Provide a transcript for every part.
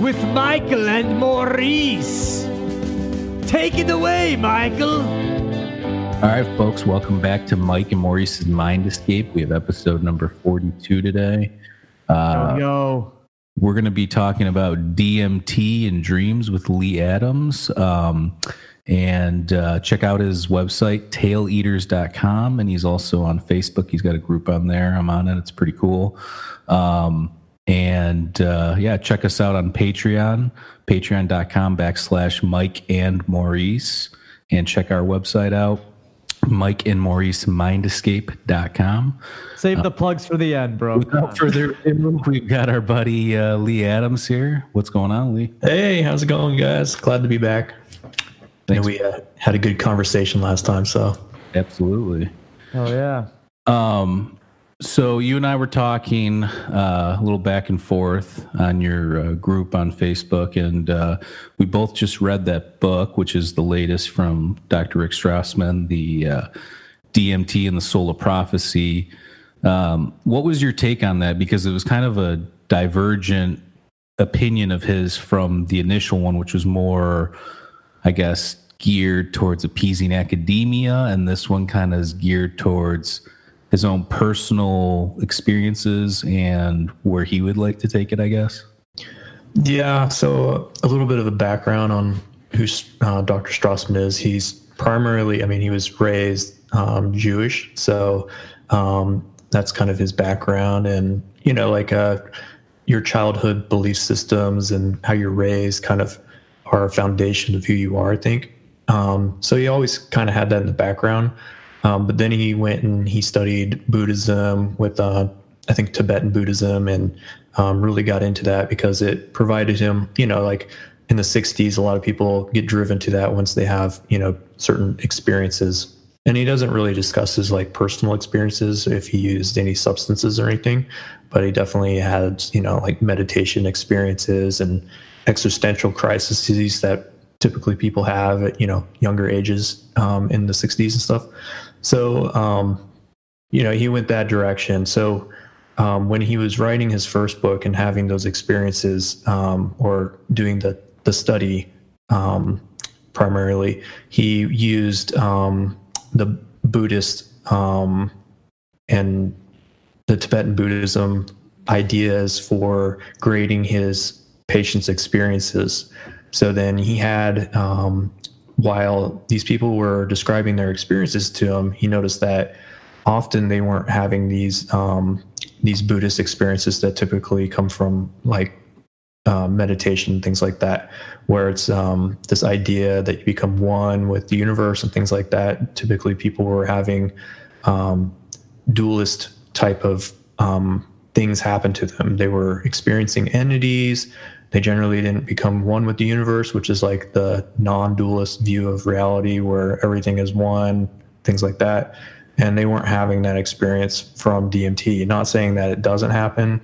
with Michael and Maurice. Take it away, Michael. All right, folks, welcome back to Mike and Maurice's Mind Escape. We have episode number 42 today. Uh, yo, We're going to be talking about DMT and dreams with Lee Adams. Um, and uh, check out his website, taileaters.com. And he's also on Facebook. He's got a group on there. I'm on it. It's pretty cool. Um, and uh, yeah, check us out on Patreon, patreon.com backslash Mike and Maurice. And check our website out, Mike and Maurice mindescape.com. Save the plugs for the end, bro. Without further ado, we've got our buddy uh, Lee Adams here. What's going on, Lee? Hey, how's it going, guys? Glad to be back. I know we uh, had a good conversation last time, so Absolutely. Oh yeah. Um, so you and I were talking uh, a little back and forth on your uh, group on Facebook, and uh, we both just read that book, which is the latest from Dr. Rick Strassman, the uh, DMT and the Soul of Prophecy. Um, what was your take on that? Because it was kind of a divergent opinion of his from the initial one, which was more, I guess, geared towards appeasing academia, and this one kind of is geared towards his own personal experiences and where he would like to take it, I guess. yeah. So a little bit of a background on who uh, Dr. Strassman is. He's primarily, I mean, he was raised um, Jewish, so um, that's kind of his background, and you know, like uh, your childhood belief systems and how you're raised, kind of are a foundation of who you are. I think. Um, so he always kind of had that in the background. Um, but then he went and he studied Buddhism with, uh, I think, Tibetan Buddhism and um, really got into that because it provided him, you know, like in the 60s, a lot of people get driven to that once they have, you know, certain experiences. And he doesn't really discuss his like personal experiences if he used any substances or anything, but he definitely had, you know, like meditation experiences and existential crises that typically people have at, you know, younger ages um, in the 60s and stuff. So, um, you know, he went that direction. So, um, when he was writing his first book and having those experiences um, or doing the, the study um, primarily, he used um, the Buddhist um, and the Tibetan Buddhism ideas for grading his patients' experiences. So then he had um, while these people were describing their experiences to him, he noticed that often they weren't having these um, these Buddhist experiences that typically come from like uh, meditation, things like that, where it's um, this idea that you become one with the universe and things like that. Typically, people were having um, dualist type of um, things happen to them. They were experiencing entities. They generally didn't become one with the universe, which is like the non dualist view of reality where everything is one, things like that. And they weren't having that experience from DMT. Not saying that it doesn't happen.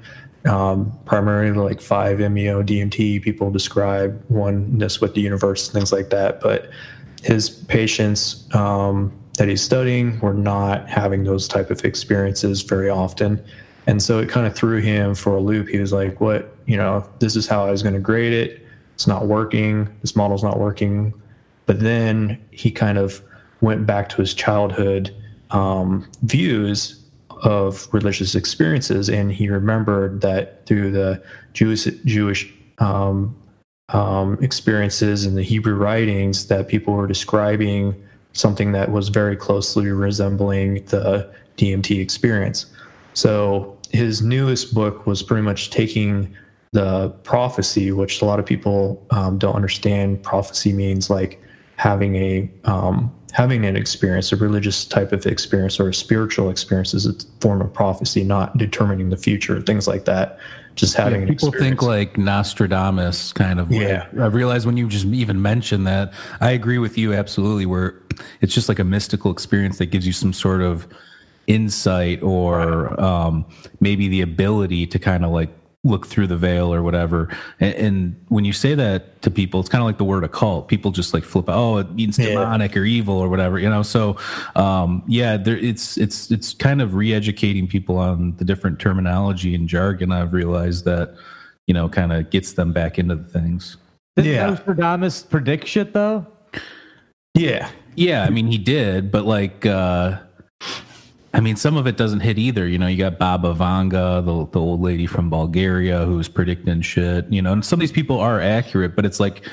Um, primarily, like 5-MeO DMT, people describe oneness with the universe, things like that. But his patients um, that he's studying were not having those type of experiences very often. And so it kind of threw him for a loop. He was like, what, you know, this is how I was going to grade it. It's not working. This model's not working. But then he kind of went back to his childhood um, views of religious experiences. And he remembered that through the Jewish, Jewish um, um, experiences and the Hebrew writings that people were describing something that was very closely resembling the DMT experience. So his newest book was pretty much taking the prophecy, which a lot of people um, don't understand. Prophecy means like having a um, having an experience, a religious type of experience or a spiritual experience is a form of prophecy, not determining the future, things like that. Just having yeah, people think like Nostradamus kind of. Yeah, I realize when you just even mentioned that, I agree with you absolutely. Where it's just like a mystical experience that gives you some sort of insight or um, maybe the ability to kind of like look through the veil or whatever. And, and, when you say that to people, it's kind of like the word occult. People just like flip, out. oh, it means demonic yeah. or evil or whatever, you know. So, um, yeah, there, it's it's it's kind of re-educating people on the different terminology and jargon. I've realized that, you know, kind of gets them back into the things. Did yeah. Nostradamus predict shit though? Yeah, yeah. I mean, he did, but like. uh I mean, some of it doesn't hit either. You know, you got Baba Vanga, the, the old lady from Bulgaria who's predicting shit, you know, and some of these people are accurate, but it's like,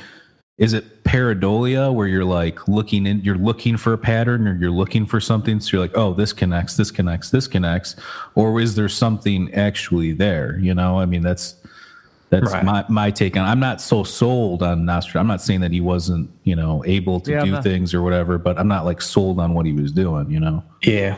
is it pareidolia where you're like looking in, you're looking for a pattern or you're looking for something? So you're like, oh, this connects, this connects, this connects. Or is there something actually there? You know, I mean, that's, that's right. my, my take on. I'm not so sold on Nostradamus. I'm not saying that he wasn't, you know, able to yeah, do things or whatever, but I'm not like sold on what he was doing. You know. Yeah.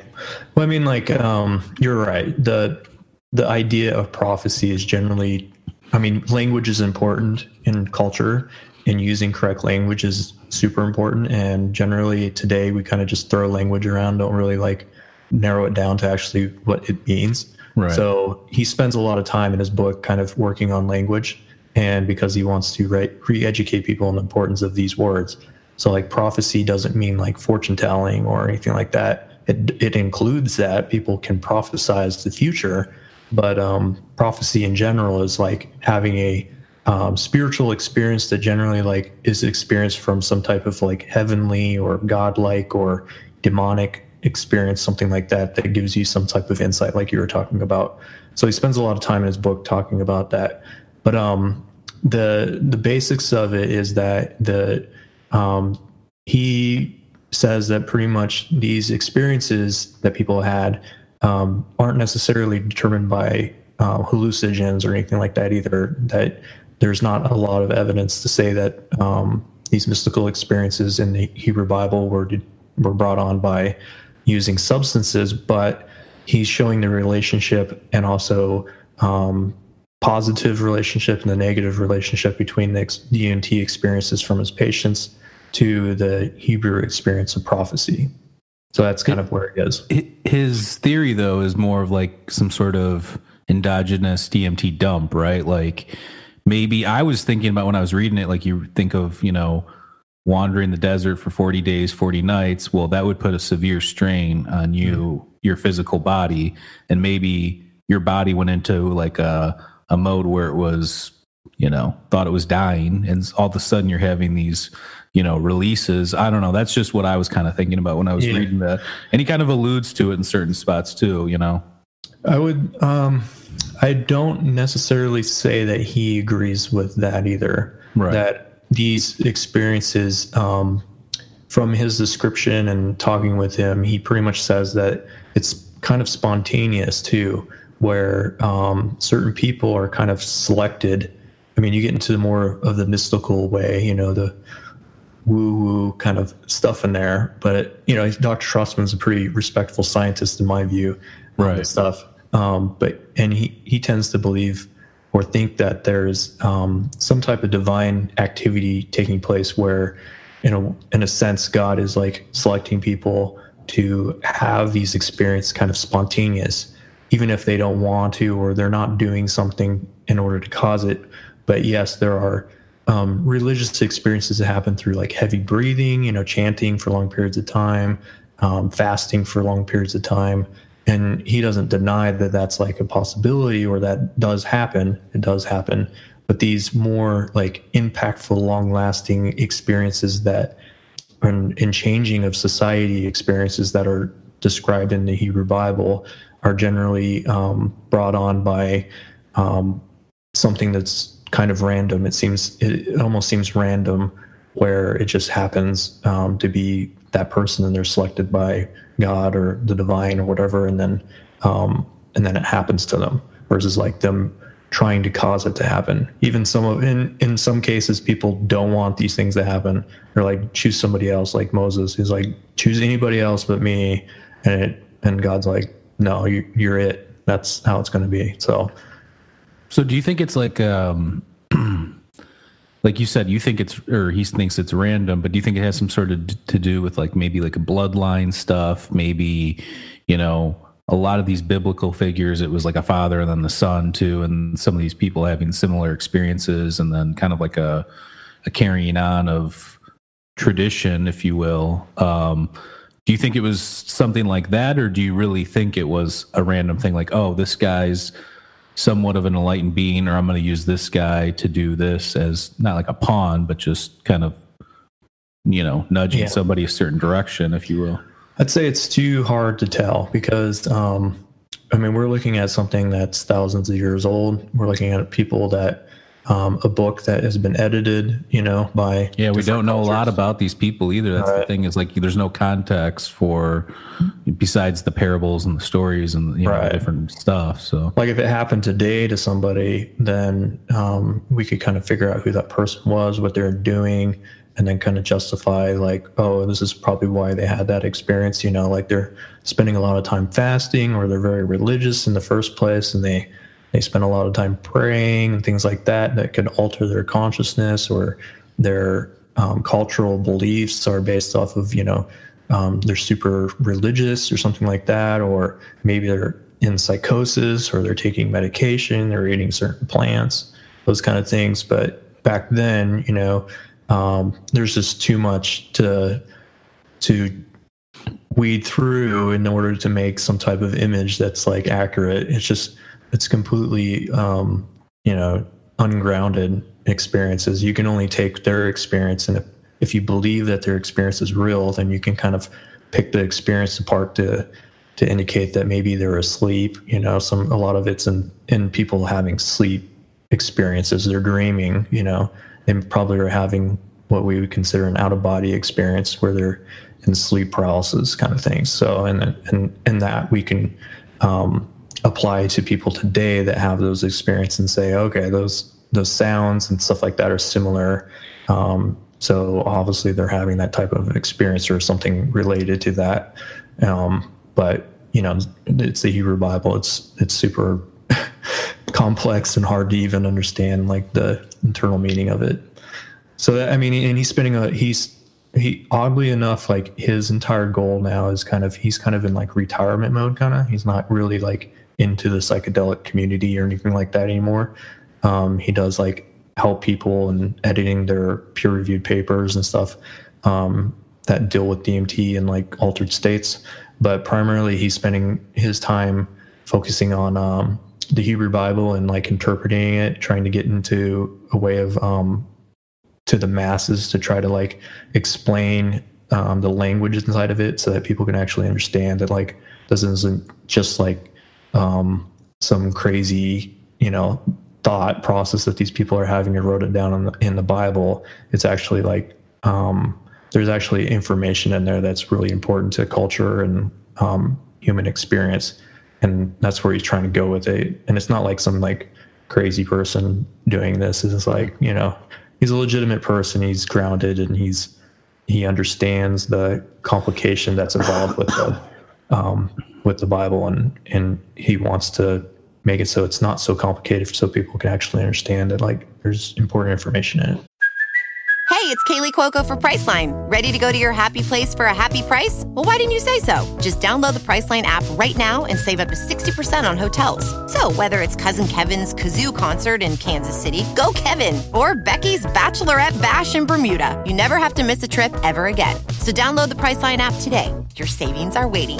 Well, I mean, like, um, you're right. the The idea of prophecy is generally, I mean, language is important in culture, and using correct language is super important. And generally, today we kind of just throw language around, don't really like narrow it down to actually what it means. Right. So he spends a lot of time in his book kind of working on language and because he wants to re educate people on the importance of these words. So, like, prophecy doesn't mean like fortune telling or anything like that. It, it includes that people can prophesize the future, but um, prophecy in general is like having a um, spiritual experience that generally like is experienced from some type of like heavenly or godlike or demonic experience something like that that gives you some type of insight like you were talking about. So he spends a lot of time in his book talking about that. But um the the basics of it is that the um he says that pretty much these experiences that people had um, aren't necessarily determined by uh, hallucinogens or anything like that either that there's not a lot of evidence to say that um, these mystical experiences in the Hebrew Bible were were brought on by using substances, but he's showing the relationship and also um, positive relationship and the negative relationship between the DMT experiences from his patients to the Hebrew experience of prophecy. So that's kind of where it is. His theory, though, is more of like some sort of endogenous DMT dump, right? Like maybe I was thinking about when I was reading it, like you think of, you know, wandering the desert for 40 days 40 nights well that would put a severe strain on you mm-hmm. your physical body and maybe your body went into like a, a mode where it was you know thought it was dying and all of a sudden you're having these you know releases i don't know that's just what i was kind of thinking about when i was yeah. reading that and he kind of alludes to it in certain spots too you know i would um i don't necessarily say that he agrees with that either right. that these experiences um, from his description and talking with him he pretty much says that it's kind of spontaneous too where um, certain people are kind of selected. I mean you get into more of the mystical way you know the woo woo kind of stuff in there but you know dr strassman's a pretty respectful scientist in my view right. stuff. Um, but and he he tends to believe or think that there's um, some type of divine activity taking place where, in a in a sense, God is like selecting people to have these experiences kind of spontaneous, even if they don't want to or they're not doing something in order to cause it. But yes, there are um, religious experiences that happen through like heavy breathing, you know, chanting for long periods of time, um, fasting for long periods of time, and he doesn't deny that that's like a possibility or that does happen it does happen but these more like impactful long lasting experiences that and, in changing of society experiences that are described in the hebrew bible are generally um, brought on by um, something that's kind of random. It seems it almost seems random where it just happens um, to be that person and they're selected by God or the divine or whatever, and then um, and then it happens to them versus like them trying to cause it to happen. Even some of in in some cases, people don't want these things to happen. They're like choose somebody else, like Moses. He's like choose anybody else but me, and it and God's like no, you, you're it. That's how it's going to be. So, so do you think it's like um like you said, you think it's, or he thinks it's random, but do you think it has some sort of to do with like maybe like a bloodline stuff? Maybe, you know, a lot of these biblical figures, it was like a father and then the son too, and some of these people having similar experiences, and then kind of like a, a carrying on of tradition, if you will. Um, do you think it was something like that, or do you really think it was a random thing like, oh, this guy's somewhat of an enlightened being, or I'm going to use this guy to do this as not like a pawn, but just kind of, you know, nudging yeah. somebody a certain direction, if you will. I'd say it's too hard to tell because, um, I mean, we're looking at something that's thousands of years old. We're looking at people that um, a book that has been edited, you know, by yeah. We don't know cultures. a lot about these people either. That's right. the thing is like there's no context for besides the parables and the stories and you know right. different stuff. So like if it happened today to somebody, then um, we could kind of figure out who that person was, what they're doing, and then kind of justify like, oh, this is probably why they had that experience. You know, like they're spending a lot of time fasting or they're very religious in the first place, and they they spend a lot of time praying and things like that that could alter their consciousness or their um, cultural beliefs are based off of you know um, they're super religious or something like that or maybe they're in psychosis or they're taking medication they're eating certain plants those kind of things. But back then you know um, there's just too much to to weed through in order to make some type of image that's like accurate. It's just it's completely um, you know ungrounded experiences. You can only take their experience, and if, if you believe that their experience is real, then you can kind of pick the experience apart to to indicate that maybe they're asleep. You know, some a lot of it's in in people having sleep experiences. They're dreaming. You know, they probably are having what we would consider an out of body experience where they're in sleep paralysis kind of things. So, and and and that we can um, apply to people today that have those experiences and say, okay, those those sounds and stuff like that are similar. Um, so obviously they're having that type of experience or something related to that. Um, but you know, it's the Hebrew Bible. It's it's super complex and hard to even understand like the internal meaning of it. So that, I mean, and he's spending a he's he oddly enough like his entire goal now is kind of he's kind of in like retirement mode kind of he's not really like into the psychedelic community or anything like that anymore. Um, he does like help people and editing their peer reviewed papers and stuff um, that deal with DMT and like altered states. But primarily, he's spending his time focusing on um, the Hebrew Bible and like interpreting it, trying to get into a way of um, to the masses to try to like explain um, the language inside of it so that people can actually understand that like this isn't just like um, some crazy, you know, thought process that these people are having and wrote it down in the, in the Bible. It's actually like um, there's actually information in there that's really important to culture and um, human experience, and that's where he's trying to go with it. And it's not like some like crazy person doing this. It's like you know, he's a legitimate person. He's grounded and he's he understands the complication that's involved with the um, with the Bible, and and he wants to make it so it's not so complicated, so people can actually understand that like there's important information in it. Hey, it's Kaley Cuoco for Priceline. Ready to go to your happy place for a happy price? Well, why didn't you say so? Just download the Priceline app right now and save up to sixty percent on hotels. So whether it's Cousin Kevin's kazoo concert in Kansas City, go Kevin, or Becky's bachelorette bash in Bermuda, you never have to miss a trip ever again. So download the Priceline app today. Your savings are waiting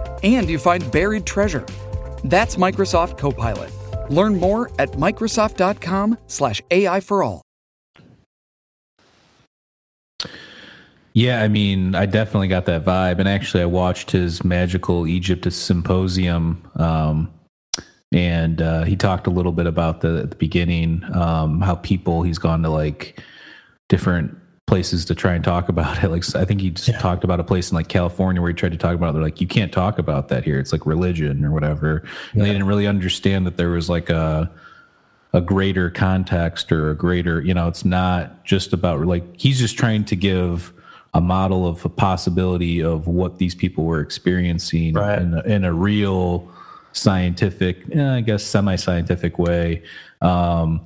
and you find buried treasure. That's Microsoft Copilot. Learn more at Microsoft.com/slash AI for all. Yeah, I mean, I definitely got that vibe. And actually, I watched his Magical Egypt Symposium. Um, and uh, he talked a little bit about the, the beginning, um, how people, he's gone to like different places to try and talk about it. Like, I think he just yeah. talked about a place in like California where he tried to talk about it. They're like, you can't talk about that here. It's like religion or whatever. And yeah. they didn't really understand that there was like a, a greater context or a greater, you know, it's not just about like, he's just trying to give a model of a possibility of what these people were experiencing right. in, a, in, a, real scientific, eh, I guess, semi-scientific way. Um,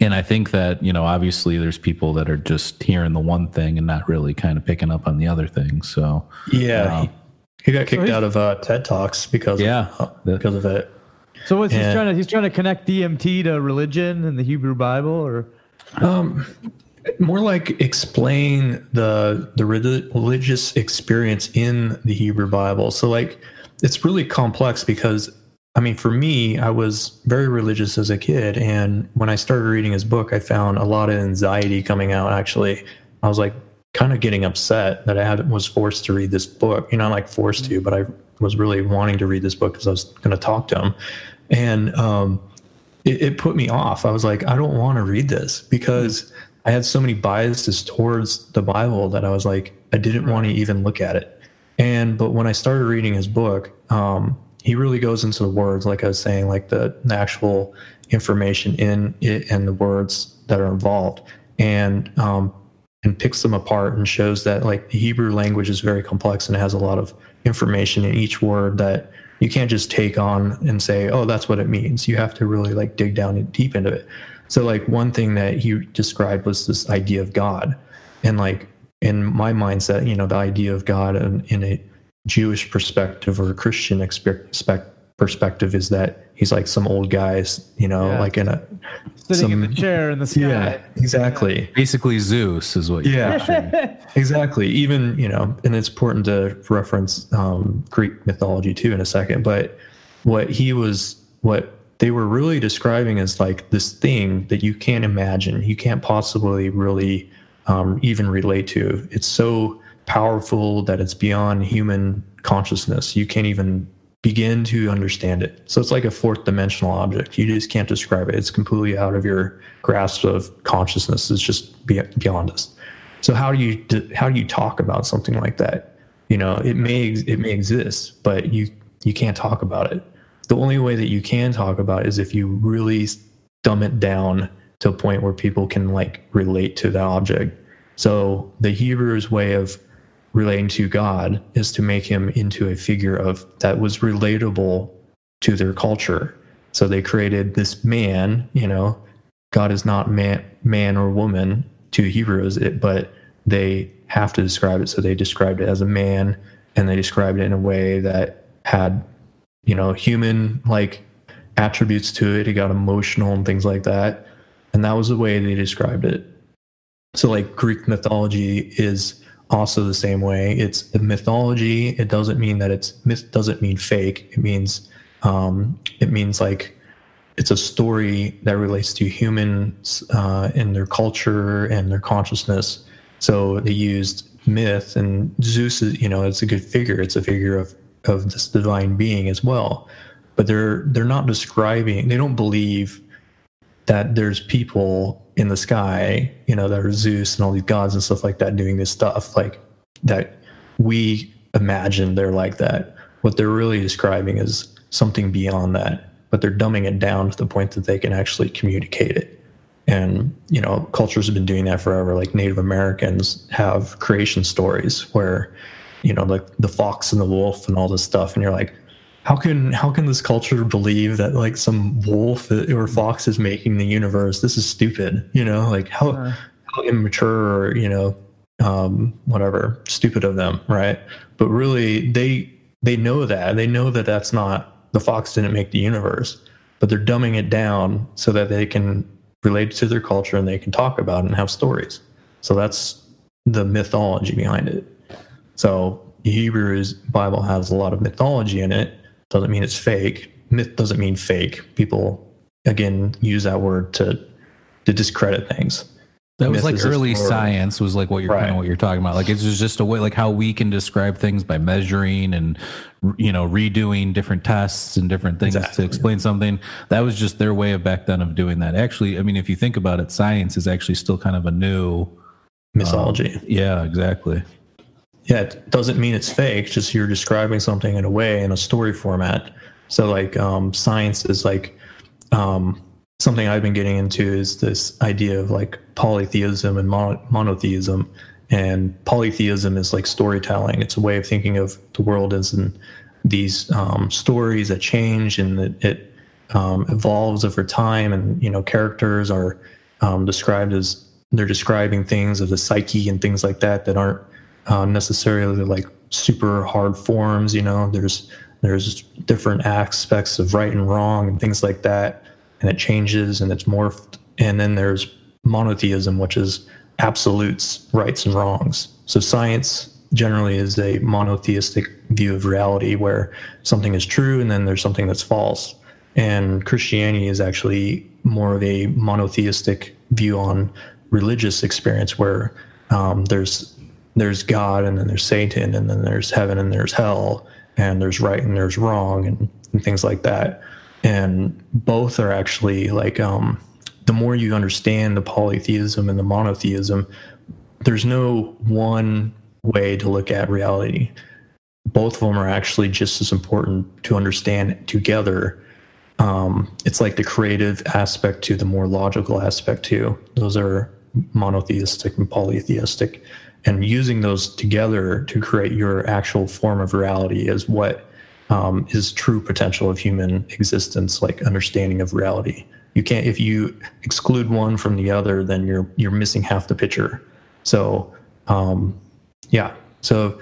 and I think that you know, obviously, there's people that are just hearing the one thing and not really kind of picking up on the other thing. So yeah, he, he, got kicked so out of uh, TED Talks because yeah of, uh, because of it. So what's he's trying to he's trying to connect DMT to religion and the Hebrew Bible, or um, more like explain the the religious experience in the Hebrew Bible. So like it's really complex because I mean for me I was very religious as a kid and when I started reading his book I found a lot of anxiety coming out actually. I was like kind of getting upset that I had was forced to read this book. You know, like forced to, but I was really wanting to read this book because I was going to talk to him. And um, it, it, put me off. I was like, I don't want to read this because I had so many biases towards the Bible that I was like, I didn't want to even look at it. And but when I started reading his book, um, he really goes into the words, like I was saying, like the, the actual information in it and the words that are involved, and um, and picks them apart and shows that like the Hebrew language is very complex and has a lot of information in each word that you can't just take on and say, oh, that's what it means. You have to really like dig down deep into it. So like one thing that he described was this idea of God, and like in my mindset, you know, the idea of God in, in a Jewish perspective or a Christian perspective is that he's like some old guys, you know, yeah. like in a sitting some, in the chair in the sky. Yeah, exactly. Yeah. Basically, Zeus is what. Yeah, exactly. Even you know, and it's important to reference um, Greek mythology too in a second. But what he was, what they were really describing as like this thing that you can't imagine, you can't possibly really um, even relate to. It's so powerful that it's beyond human consciousness. You can't even begin to understand it. So it's like a fourth dimensional object. You just can't describe it. It's completely out of your grasp of consciousness. It's just beyond us. So how do you how do you talk about something like that? You know, it may it may exist, but you you can't talk about it the only way that you can talk about is if you really dumb it down to a point where people can like relate to that object. So the Hebrews way of relating to God is to make him into a figure of that was relatable to their culture. So they created this man, you know, God is not man man or woman to Hebrews, it, but they have to describe it. So they described it as a man and they described it in a way that had you know, human like attributes to it. It got emotional and things like that. And that was the way they described it. So like Greek mythology is also the same way. It's mythology. It doesn't mean that it's myth doesn't mean fake. It means um, it means like it's a story that relates to humans uh, and their culture and their consciousness. So they used myth and Zeus is, you know, it's a good figure. It's a figure of of this divine being as well but they're they're not describing they don't believe that there's people in the sky you know that are zeus and all these gods and stuff like that doing this stuff like that we imagine they're like that what they're really describing is something beyond that but they're dumbing it down to the point that they can actually communicate it and you know cultures have been doing that forever like native americans have creation stories where you know, like the fox and the wolf and all this stuff. And you're like, how can how can this culture believe that like some wolf or fox is making the universe? This is stupid. You know, like how how immature or you know um, whatever stupid of them, right? But really, they they know that they know that that's not the fox didn't make the universe. but they're dumbing it down so that they can relate to their culture and they can talk about it and have stories. So that's the mythology behind it. So Hebrews Bible has a lot of mythology in it. Doesn't mean it's fake. Myth doesn't mean fake. People again use that word to to discredit things. That was Myth like early science was like what you're kind of what you're talking about. Like it's just a way like how we can describe things by measuring and you know redoing different tests and different things to explain something. That was just their way of back then of doing that. Actually, I mean, if you think about it, science is actually still kind of a new. mythology. Um, yeah, exactly. Yeah, it doesn't mean it's fake. it's Just you're describing something in a way in a story format. So like um, science is like um, something I've been getting into is this idea of like polytheism and mono- monotheism. And polytheism is like storytelling. It's a way of thinking of the world as in these um, stories that change and that it um, evolves over time. And you know, characters are um, described as they're describing things of the psyche and things like that that aren't uh, necessarily like super hard forms. You know, there's there's different aspects of right and wrong and things like that, and it changes and it's morphed. And then there's monotheism, which is absolutes, rights and wrongs. So science generally is a monotheistic view of reality where something is true and then there's something that's false. And Christianity is actually more of a monotheistic view on religious experience where um, there's there's God and then there's Satan and then there's heaven and there's hell and there's right and there's wrong and, and things like that. And both are actually like um, the more you understand the polytheism and the monotheism, there's no one way to look at reality. Both of them are actually just as important to understand together. Um, it's like the creative aspect to the more logical aspect too. Those are monotheistic and polytheistic, and using those together to create your actual form of reality is what um, is true potential of human existence, like understanding of reality. You can't if you exclude one from the other, then you're you're missing half the picture. So um, yeah, so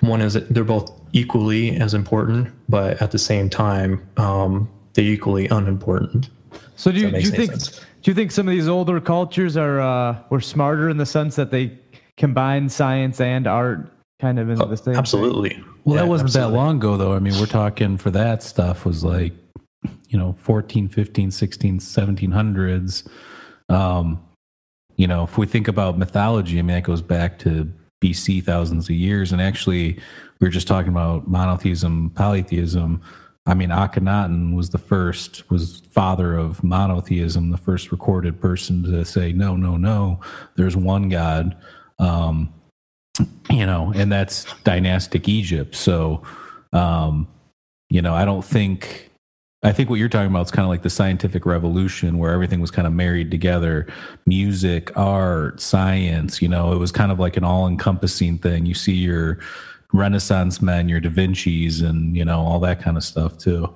one is they're both equally as important, but at the same time, um, they're equally unimportant. So do you, do you think sense. do you think some of these older cultures are uh, were smarter in the sense that they combine science and art kind of into the same? thing? Absolutely. Well, Yeah, that wasn't absolutely. that long ago, though. I mean, we're talking for that stuff was like, you know, 14, 15, 16, 1700s. Um, you know, if we think about mythology, I mean, that goes back to BC thousands of years. And actually, we were just talking about monotheism, polytheism. I mean, Akhenaten was the first, was father of monotheism, the first recorded person to say, no, no, no, there's one God. Um, you know, and that's dynastic Egypt. So, um, you know, I don't think, I think what you're talking about is kind of like the scientific revolution where everything was kind of married together music, art, science, you know, it was kind of like an all encompassing thing. You see your Renaissance men, your Da Vinci's, and, you know, all that kind of stuff too.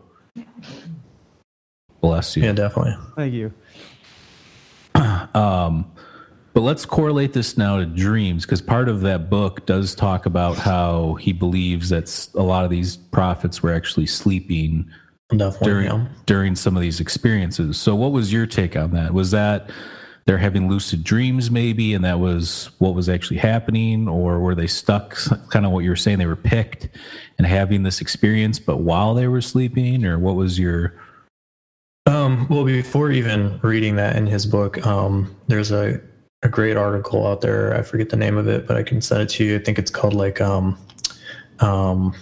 Bless you. Yeah, definitely. Thank you. Um, but let's correlate this now to dreams because part of that book does talk about how he believes that a lot of these prophets were actually sleeping Definitely. during yeah. during some of these experiences. So, what was your take on that? Was that they're having lucid dreams, maybe, and that was what was actually happening, or were they stuck? Kind of what you were saying, they were picked and having this experience, but while they were sleeping, or what was your Um, well, before even reading that in his book, um, there's a, a great article out there. I forget the name of it, but I can send it to you. I think it's called like, um, um,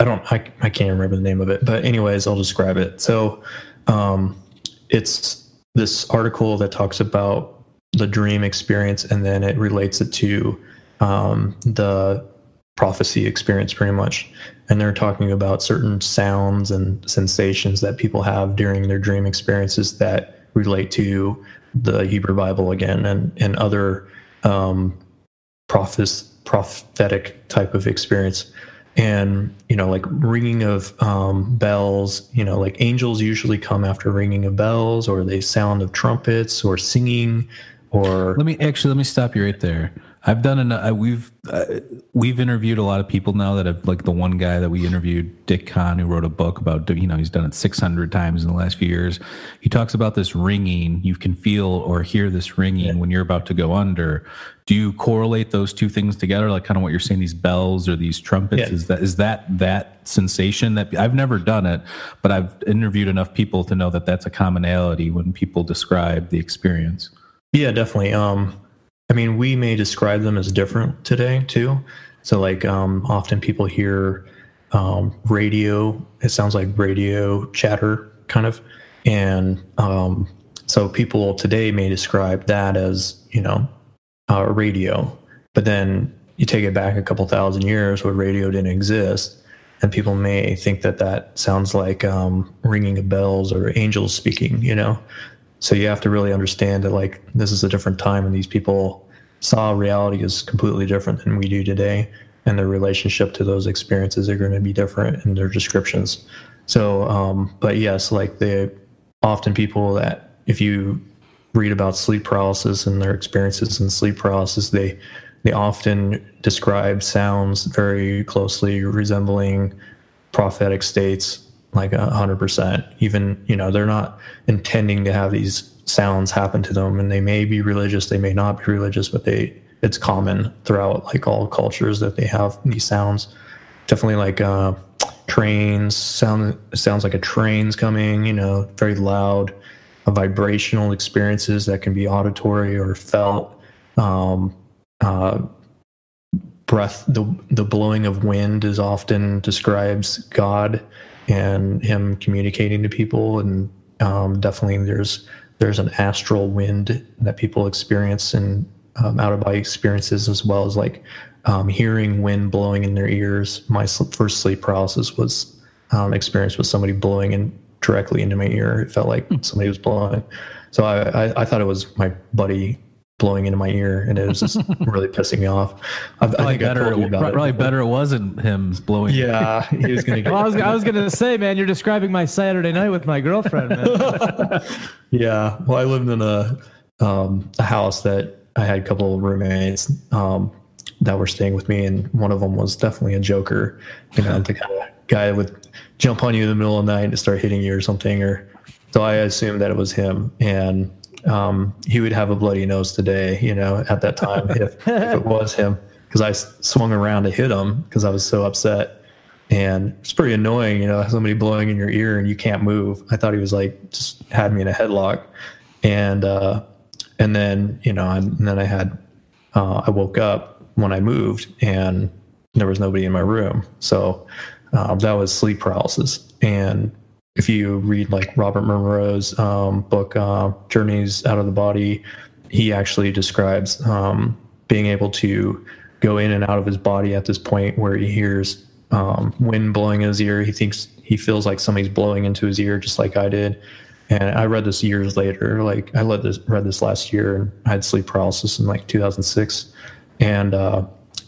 I don't, I, I can't remember the name of it, but anyways, I'll describe it. So, um, it's this article that talks about the dream experience and then it relates it to, um, the prophecy experience pretty much and they're talking about certain sounds and sensations that people have during their dream experiences that relate to the Hebrew Bible again and and other um, prophes- prophetic type of experience. And you know, like ringing of um, bells. You know, like angels usually come after ringing of bells, or the sound of trumpets, or singing, or Let me actually let me stop you right there. I've done an uh, we've uh, we've interviewed a lot of people now that have like the one guy that we interviewed, Dick Kahn, who wrote a book about you know he's done it 600 times in the last few years. He talks about this ringing. You can feel or hear this ringing yeah. when you're about to go under. Do you correlate those two things together, like kind of what you're saying, these bells or these trumpets? Yeah. Is that is that that sensation that I've never done it, but I've interviewed enough people to know that that's a commonality when people describe the experience. Yeah, definitely. Um, I mean, we may describe them as different today too. So, like, um, often people hear um, radio. It sounds like radio chatter, kind of, and um, so people today may describe that as you know uh, radio. But then you take it back a couple thousand years where radio didn't exist, and people may think that that sounds like um, ringing of bells or angels speaking. You know, so you have to really understand that like this is a different time and these people saw reality as completely different than we do today. And their relationship to those experiences are going to be different in their descriptions. So um, but yes like the often people that if you read about sleep paralysis and their experiences in sleep paralysis they they often describe sounds very closely resembling prophetic states like a hundred percent. Even you know they're not intending to have these sounds happen to them, and they may be religious, they may not be religious, but they it's common throughout like all cultures that they have these sounds. Definitely like uh, trains sound sounds like a train's coming. You know, very loud, uh, vibrational experiences that can be auditory or felt. Um, uh, breath the the blowing of wind is often describes God and him communicating to people. And um, definitely there's there's an astral wind that people experience and um, out of body experiences as well as like um, hearing wind blowing in their ears. My first sleep paralysis was um, experienced with somebody blowing in directly into my ear. It felt like hmm. somebody was blowing. So I, I, I thought it was my buddy blowing into my ear, and it was just really pissing me off. I, I think better, I probably it better it wasn't him blowing. Yeah, he was gonna. well, I was, I was gonna say, man, you're describing my Saturday night with my girlfriend. yeah, well, I lived in a um, a house that I had a couple of roommates um, that were staying with me, and one of them was definitely a joker. You know, the kind of guy that would jump on you in the middle of the night and start hitting you or something, or so I assumed that it was him, and um, he would have a bloody nose today, you know, at that time if, if it was him, because I swung around to hit him because I was so upset. And it's pretty annoying, you know, somebody blowing in your ear and you can't move. I thought he was like just had me in a headlock, and uh, and then you know, and then I had uh, I woke up when I moved and there was nobody in my room, so uh, that was sleep paralysis. And if you read like Robert Monroe's um, book, uh, Journeys Out of the Body, he actually describes um, being able to go in and out of his body at this point where he hears um, wind blowing in his ear. He thinks he feels like somebody's blowing into his ear, just like I did. And I read this years later. Like I read this, read this last year, and I had sleep paralysis in like 2006. And uh,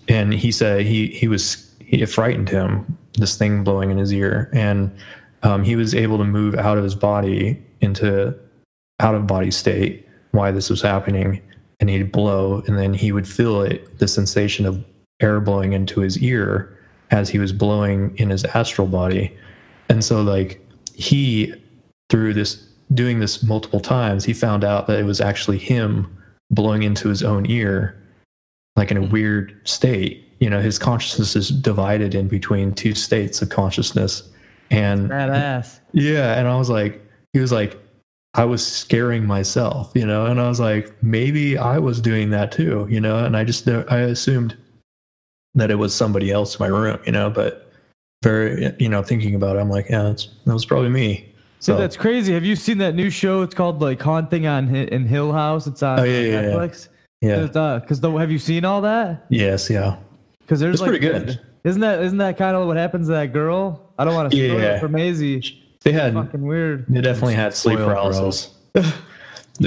and he said he he was it frightened him this thing blowing in his ear and um, he was able to move out of his body into out of body state why this was happening and he'd blow and then he would feel it the sensation of air blowing into his ear as he was blowing in his astral body. And so like he through this doing this multiple times he found out that it was actually him blowing into his own ear like in a weird state. You know his consciousness is divided in between two states of consciousness and badass. Yeah, and I was like, he was like, I was scaring myself, you know, and I was like, maybe I was doing that too, you know, and I just I assumed that it was somebody else in my room, you know, but very, you know, thinking about it, I'm like, yeah, that's, that was probably me. So that's crazy. Have you seen that new show? It's called like Haunting on in Hill House. It's on oh, yeah, yeah, Netflix. Yeah, because uh, have you seen all that? Yes, yeah. Because there's it's like, pretty good. Isn't that isn't that kind of what happens to that girl? I don't want to spoil yeah. it for Maisie. They had fucking weird. They definitely had sleep paralysis. it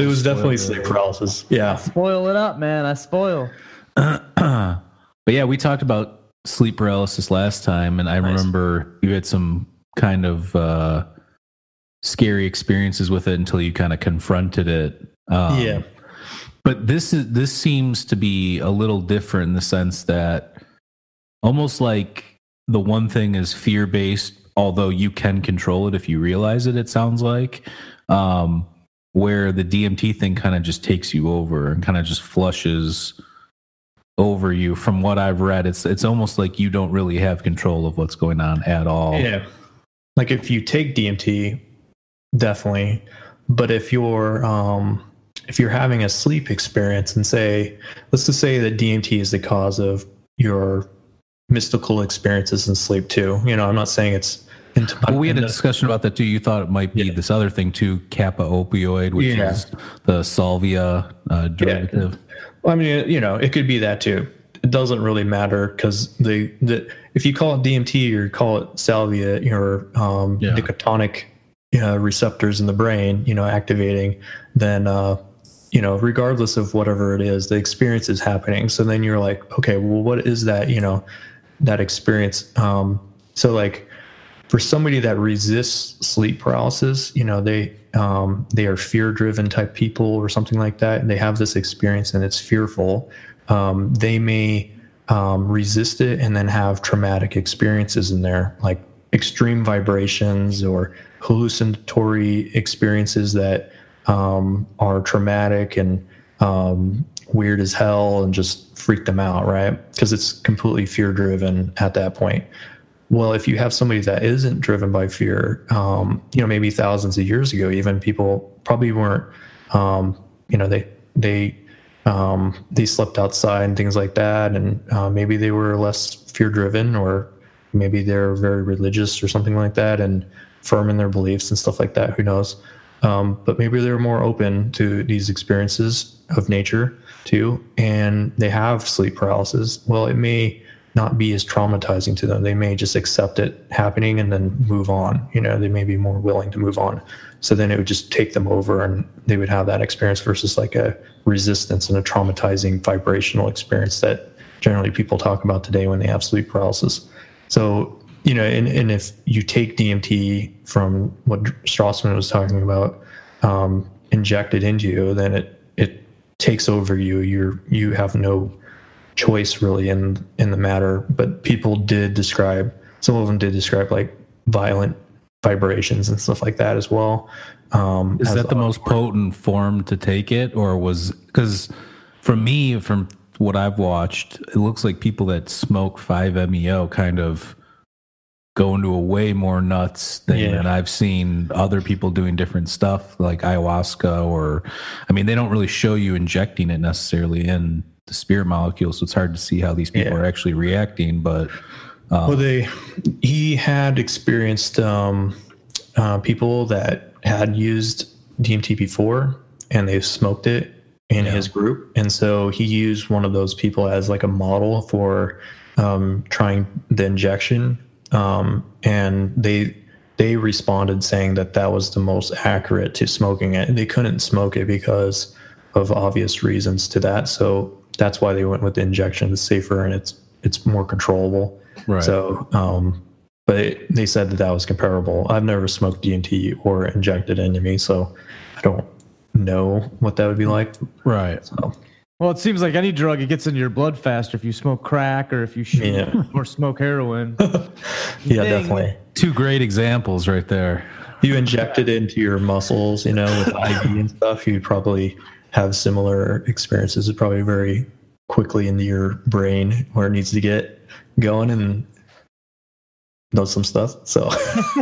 was definitely sleep paralysis. Yeah. Spoil it up, man. I spoil. but yeah, we talked about sleep paralysis last time, and I nice. remember you had some kind of uh, scary experiences with it until you kind of confronted it. Um, yeah. But this is this seems to be a little different in the sense that almost like the one thing is fear based, although you can control it if you realize it. It sounds like. Um, where the DMT thing kind of just takes you over and kind of just flushes over you. From what I've read, it's it's almost like you don't really have control of what's going on at all. Yeah. Like if you take DMT, definitely. But if you're um if you're having a sleep experience and say let's just say that DMT is the cause of your mystical experiences in sleep too. You know, I'm not saying it's into, well, we had a discussion about that too. You thought it might be yeah. this other thing too, kappa opioid, which yeah. is the salvia uh, derivative. Yeah. Well, I mean, you know, it could be that too. It doesn't really matter because the the if you call it DMT or call it salvia, or um, nicotinic uh, receptors in the brain, you know, activating, then uh, you know, regardless of whatever it is, the experience is happening. So then you're like, okay, well, what is that? You know, that experience. Um, so like for somebody that resists sleep paralysis, you know, they um, they are fear driven type people or something like that, and they have this experience and it's fearful. Um, they may um, resist it and then have traumatic experiences in there, like extreme vibrations or hallucinatory experiences that um, are traumatic and um, weird as hell and just freak them out, right? Because it's completely fear driven at that point. Well, if you have somebody that isn't driven by fear, um, you know, maybe thousands of years ago, even people probably weren't, um, you know, they they um, they slept outside and things like that, and uh, maybe they were less fear driven, or maybe they're very religious or something like that, and firm in their beliefs and stuff like that. Who knows? Um, but maybe they're more open to these experiences of nature too, and they have sleep paralysis. Well, it may not be as traumatizing to them. They may just accept it happening and then move on. You know, they may be more willing to move on. So then it would just take them over and they would have that experience versus like a resistance and a traumatizing vibrational experience that generally people talk about today when they have sleep paralysis. So, you know, and, and if you take DMT from what Strassman was talking about, um, injected into you, then it takes over you. You're, you have no choice really in in the matter but people did describe some of them did describe like violent vibrations and stuff like that as well um is that the most potent form to take it or was because for me from what i've watched it looks like people that smoke 5-meo kind of go into a way more nuts thing yeah. than I've seen other people doing different stuff like ayahuasca or I mean they don't really show you injecting it necessarily in the spirit molecule, so it's hard to see how these people yeah. are actually reacting. But um, well, they he had experienced um, uh, people that had used DMT before, and they smoked it in yeah. his group, and so he used one of those people as like a model for um, trying the injection, um, and they they responded saying that that was the most accurate to smoking it. They couldn't smoke it because of obvious reasons to that. So that's why they went with the injection. It's safer and it's it's more controllable. Right. So, um, but it, they said that that was comparable. I've never smoked DMT or injected into me, so I don't know what that would be like. Right. So. Well, it seems like any drug, it gets into your blood faster if you smoke crack or if you shoot yeah. or smoke heroin. yeah, Dang. definitely. Two great examples right there. You inject it into your muscles, you know, with IV and stuff, you'd probably have similar experiences It's probably very quickly into your brain where it needs to get going and know some stuff. So,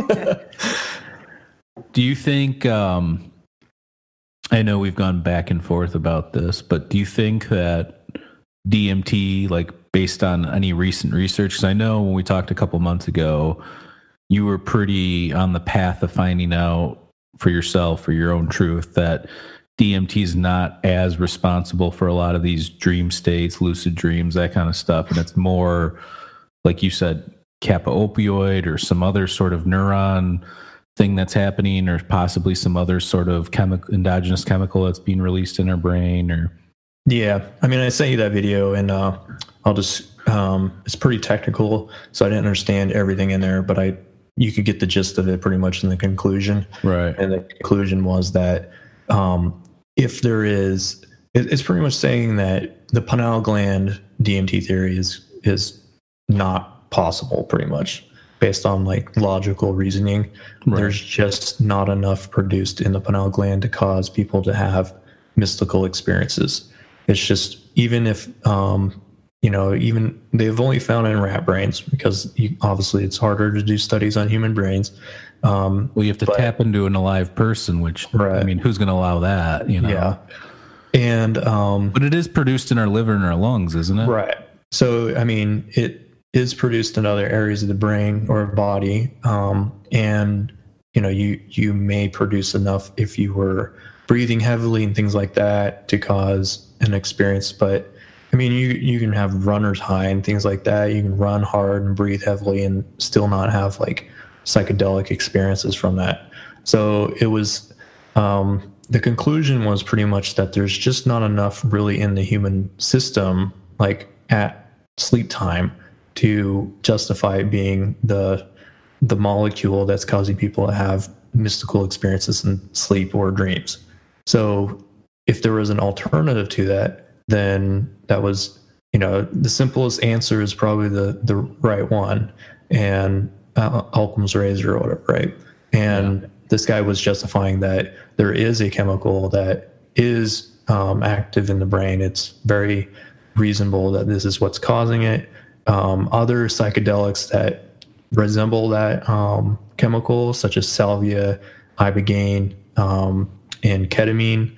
do you think? Um, I know we've gone back and forth about this, but do you think that DMT, like based on any recent research, because I know when we talked a couple months ago, you were pretty on the path of finding out for yourself, for your own truth, that DMT is not as responsible for a lot of these dream states, lucid dreams, that kind of stuff. And it's more, like you said, kappa opioid or some other sort of neuron thing that's happening, or possibly some other sort of chemical, endogenous chemical that's being released in our brain or. Yeah. I mean, I sent you that video and uh, I'll just, um, it's pretty technical. So I didn't understand everything in there, but I, you could get the gist of it pretty much in the conclusion. Right. And the conclusion was that um, if there is it, it's pretty much saying that the pineal gland DMT theory is is not possible, pretty much based on like logical reasoning. Right. There's just not enough produced in the pineal gland to cause people to have mystical experiences. It's just even if um, you know, even they've only found it in rat brains because you, obviously it's harder to do studies on human brains. Um, Well, you have to But- tap into an alive person, which I mean, who's going to allow that? You know. yeah, and um, But it is produced in our liver and our lungs, isn't it? Right. So, I mean, it is produced in other areas of the brain or body, um, and you know, you you may produce enough if you were breathing heavily and things like that to cause an experience. But I mean, you you can have runner's high and things like that. You can run hard and breathe heavily and still not have like psychedelic experiences from that. So it was um, the conclusion was pretty much that there's just not enough really in the human system, like at sleep time, to justify it being the the molecule that's causing people to have mystical experiences in sleep or dreams. So if there was an alternative to that, then that was you know the simplest answer is probably the the right one, and uh, Occam's razor or whatever, right? And this guy was justifying that there is a chemical that is um, active in the brain. It's very reasonable that this is what's causing it. Um, other psychedelics that resemble that um, chemical, such as salvia, ibogaine, um, and ketamine,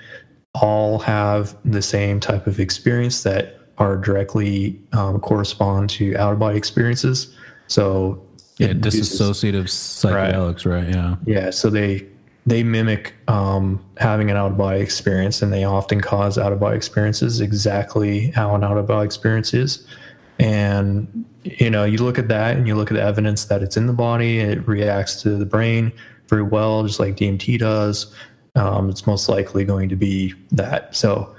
all have the same type of experience that are directly um, correspond to out of body experiences. So Yeah, induces- dissociative psychedelics, right? Yeah. yeah, so they they mimic um, having an out of body experience, and they often cause out of body experiences exactly how an out of body experience is. And you know, you look at that, and you look at the evidence that it's in the body. It reacts to the brain very well, just like DMT does. Um, it's most likely going to be that. So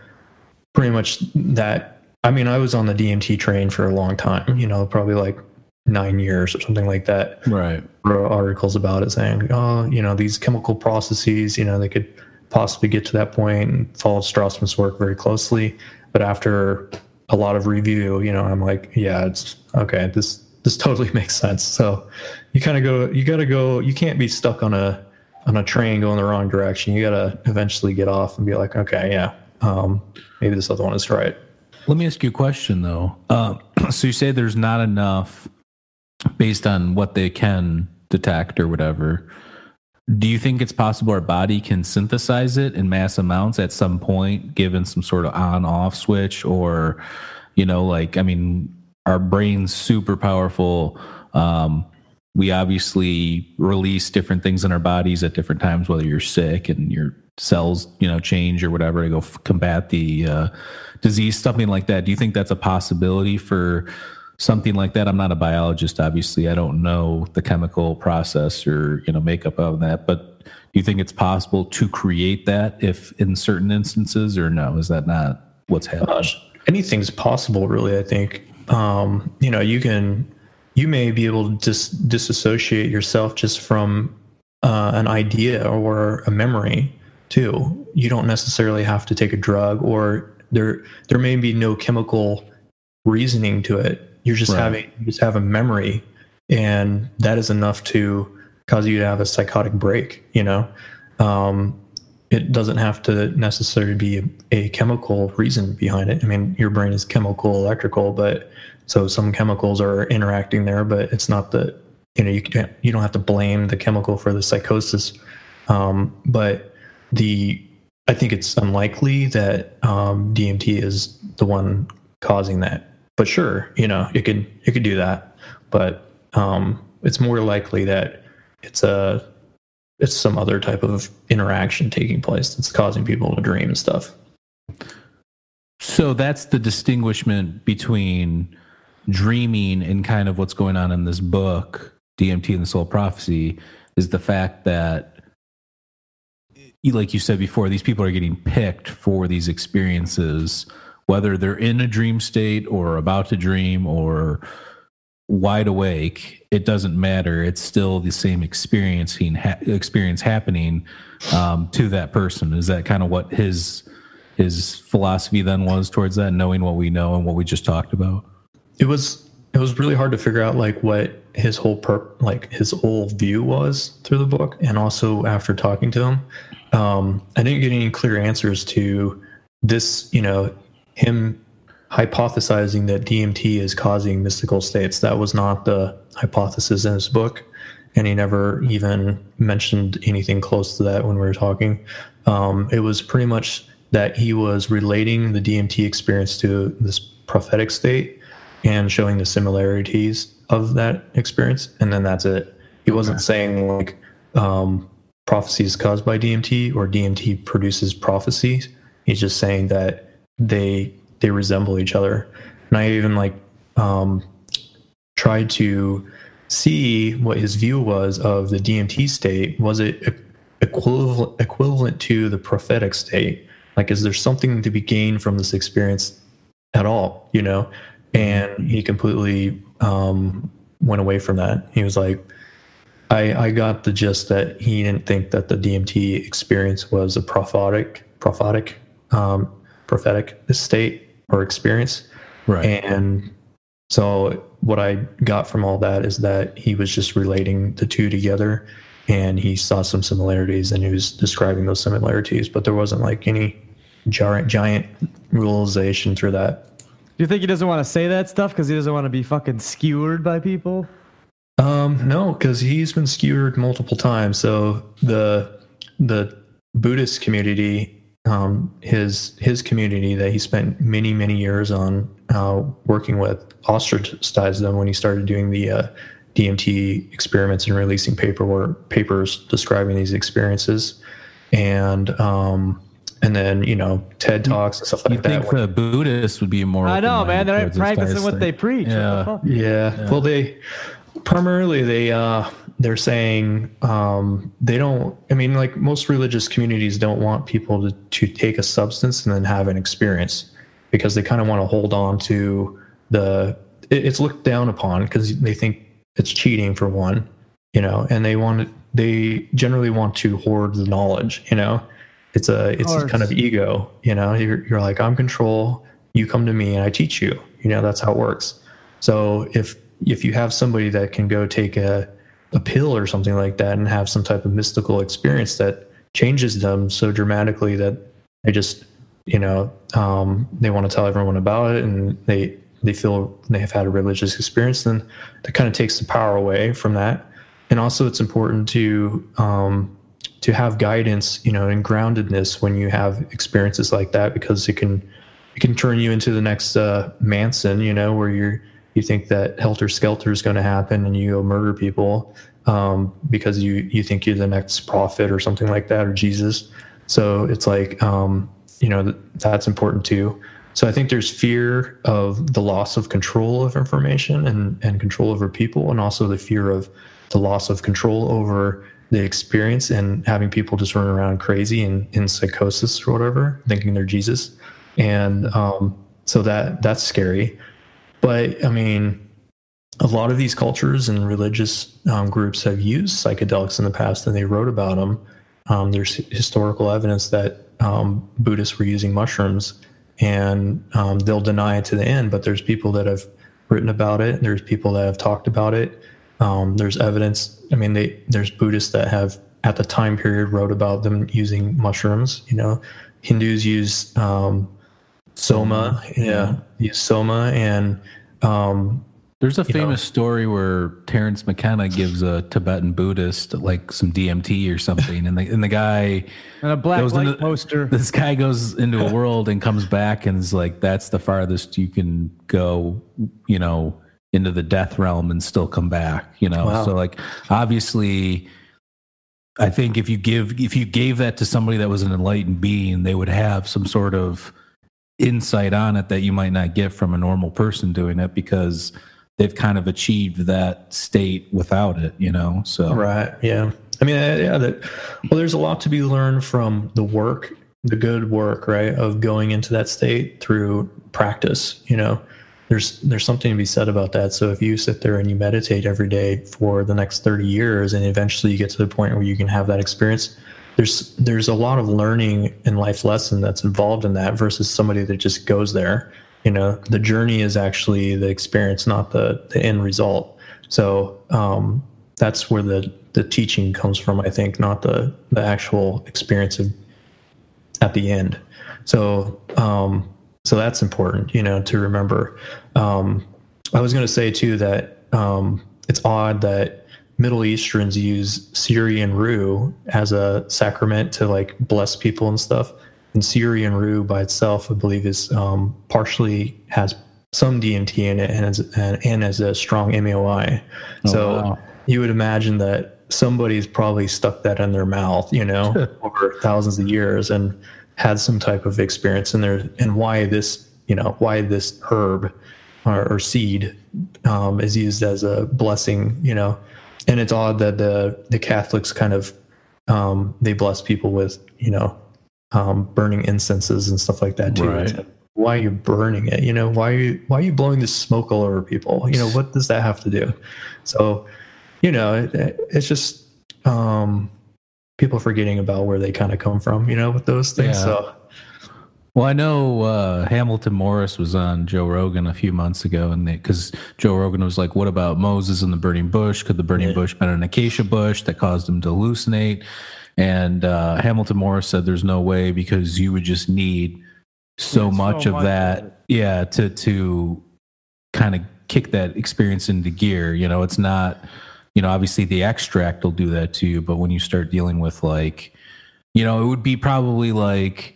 pretty much that. I mean, I was on the DMT train for a long time. You know, probably like nine years or something like that Right. wrote articles about it saying, oh, you know, these chemical processes, you know, they could possibly get to that point and followed Strassman's work very closely. But after a lot of review, you know, I'm like, yeah, it's okay. This this totally makes sense. So you kind of go, you got to go. You can't be stuck on a on a train going the wrong direction. You got to eventually get off and be like, okay, yeah, um, maybe this other one is right. Let me ask you a question though. Uh, so you say there's not enough based on what they can detect or whatever. Do you think it's possible our body can synthesize it in mass amounts at some point, given some sort of on off switch? Or, you know, like, I mean, our brain's super powerful. Um, we obviously release different things in our bodies at different times, whether you're sick and your cells, you know, change or whatever to go f- combat the uh, disease, something like that. Do you think that's a possibility for something like that? I'm not a biologist, obviously. I don't know the chemical process or you know makeup of that, but do you think it's possible to create that if in certain instances, or no? Is that not what's happening? Gosh, anything's possible, really. I think um, you know you can you may be able to dis- disassociate yourself just from uh, an idea or a memory too. You don't necessarily have to take a drug, or there there may be no chemical reasoning to it. You're just Right. having you just have a memory, and that is enough to cause you to have a psychotic break. You know. Um, it doesn't have to necessarily be a, a chemical reason behind it. I mean, your brain is chemical, electrical, but so some chemicals are interacting there, but it's not the you know you can't you don't have to blame the chemical for the psychosis. Um, but the I think it's unlikely that um, DMT is the one causing that. But sure, you know you could you could do that, but um, it's more likely that it's a it's some other type of interaction taking place that's causing people to dream and stuff. So that's the distinguishment between dreaming and kind of what's going on in this book, DMT and the Soul Prophecy, is the fact that, like you said before, these people are getting picked for these experiences, whether they're in a dream state or about to dream or wide awake. It doesn't matter. It's still the same experiencing ha- experience happening um, to that person. Is that kind of what his his philosophy then was towards that, knowing what we know and what we just talked about? It was it was really hard to figure out like what his whole per like his whole view was through the book, and also after talking to him, um, I didn't get any clear answers to this. You know, him hypothesizing that DMT is causing mystical states. That was not the hypothesis in his book and he never even mentioned anything close to that when we were talking. Um, it was pretty much that he was relating the DMT experience to this prophetic state and showing the similarities of that experience, and then that's it. He wasn't saying like um, prophecy is caused by DMT or DMT produces prophecies. He's just saying that they they resemble each other. And I even like um, tried to see what his view was of the DMT state. Was it equivalent equivalent to the prophetic state? Like, is there something to be gained from this experience at all? You know, and he completely um, went away from that. He was like, I, I got the gist that he didn't think that the DMT experience was a prophetic prophetic um, prophetic state or experience, right? And so what I got from all that is that he was just relating the two together and he saw some similarities and he was describing those similarities, but there wasn't like any giant giant realization through that. Do you think he doesn't want to say that stuff because he doesn't want to be fucking skewered by people? Um, no, because he's been skewered multiple times. So the the Buddhist community um, his his community that he spent many many years on uh, working with ostracized them when he started doing the uh, DMT experiments and releasing paperwork papers describing these experiences, and um, and then you know TED talks and stuff like you that. think the Buddhists would be more? I know, man. They're open-minded towards this practicing what thing. they preach. Yeah. What the fuck? yeah. Well, they primarily they uh they're saying um they don't i mean like most religious communities don't want people to to take a substance and then have an experience because they kind of want to hold on to the it, it's looked down upon because they think it's cheating for one you know and they want to they generally want to hoard the knowledge you know? It's a it's kind of ego you know? You're, you're like i'm control you come to me and i teach you. You know that's how it works. So if if you have somebody that can go take a a pill or something like that and have some type of mystical experience that changes them so dramatically that they just you know um, they want to tell everyone about it and they they feel they have had a religious experience then that kind of takes the power away from that. And also it's important to um, to have guidance you know and groundedness when you have experiences like that because it can it can turn you into the next uh, Manson you know where you're you think that helter skelter is going to happen and you go murder people um, because you you think you're the next prophet or something like that or Jesus. So it's like um, you know th- that's important too. So I think there's fear of the loss of control of information and and control over people, and also the fear of the loss of control over the experience and having people just run around crazy and in psychosis or whatever, thinking they're Jesus. And um, so that that's scary. But I mean, a lot of these cultures and religious um, groups have used psychedelics in the past, and they wrote about them. Um, there's historical evidence that um, Buddhists were using mushrooms, and um, they'll deny it to the end. But there's people that have written about it. There's people that have talked about it. Um, there's evidence. I mean, they there's Buddhists that have at the time period wrote about them using mushrooms. You know, Hindus use um, soma. Yeah, use soma and um, There's a you know. famous story where Terence McKenna gives a Tibetan Buddhist like some DMT or something, and the and the guy And a black goes light into- poster. This guy goes into a world and comes back and is like, "That's the farthest you can go," you know, into the death realm and still come back. You know, Wow. so like obviously. I think if you give if you gave that to somebody that was an enlightened being, they would have some sort of insight on it that you might not get from a normal person doing it because they've kind of achieved that state without it, you know. So Right. Yeah. I mean, uh, yeah. That well, there's a lot to be learned from the work, the good work, right, of going into that state through practice. You know, there's there's something to be said about that. So if you sit there and you meditate every day for the next 30 years, and eventually you get to the point where you can have that experience, there's there's a lot of learning and life lesson that's involved in that versus somebody that just goes there. You know, the journey is actually the experience, not the the end result. So um, that's where the the teaching comes from. I think not the the actual experience of, at the end. So um, so that's important, you know, to remember. Um, I was going to say too that um, it's odd that Middle Easterns use Syrian rue as a sacrament to like bless people and stuff. And Syrian rue by itself, I believe, is um, partially has some DMT in it and as, and, and as a strong MAOI. Oh, so wow. you would imagine that somebody's probably stuck that in their mouth, you know, over thousands of years and had some type of experience in there. And why this, you know, why this herb or, or seed um, is used as a blessing, you know. And it's odd that the the Catholics kind of um, they bless people with, you know, um, burning incenses and stuff like that too. Right. Like, why are you burning it? You know, why are you why are you blowing this smoke all over people? You know, what does that have to do? So, you know, it, it's just um, people forgetting about where they kind of come from. You know, with those things. Yeah. So, Well, I know uh, Hamilton Morris was on Joe Rogan a few months ago, and because Joe Rogan was like, "What about Moses and the burning bush? Could the burning bush been an acacia bush that caused him to hallucinate?" And uh, Hamilton Morris said, "There's no way because you would just need so Yeah, so much of much of that, it. yeah, to to kind of kick that experience into gear. You know, it's not, you know, obviously the extract will do that to you, but when you start dealing with like, you know, it would be probably like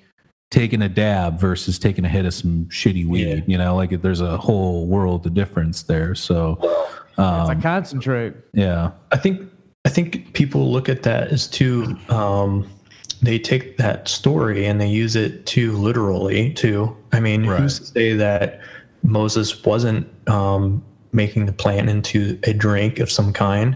taking a dab versus taking a hit of some shitty weed. Yeah. You know, like there's a whole world of difference there. So, It's um, a concentrate. yeah, I think I think people look at that as too. Um, they take that story and they use it too literally. Too. I mean, Right. who's to say that Moses wasn't um, making the plant into a drink of some kind?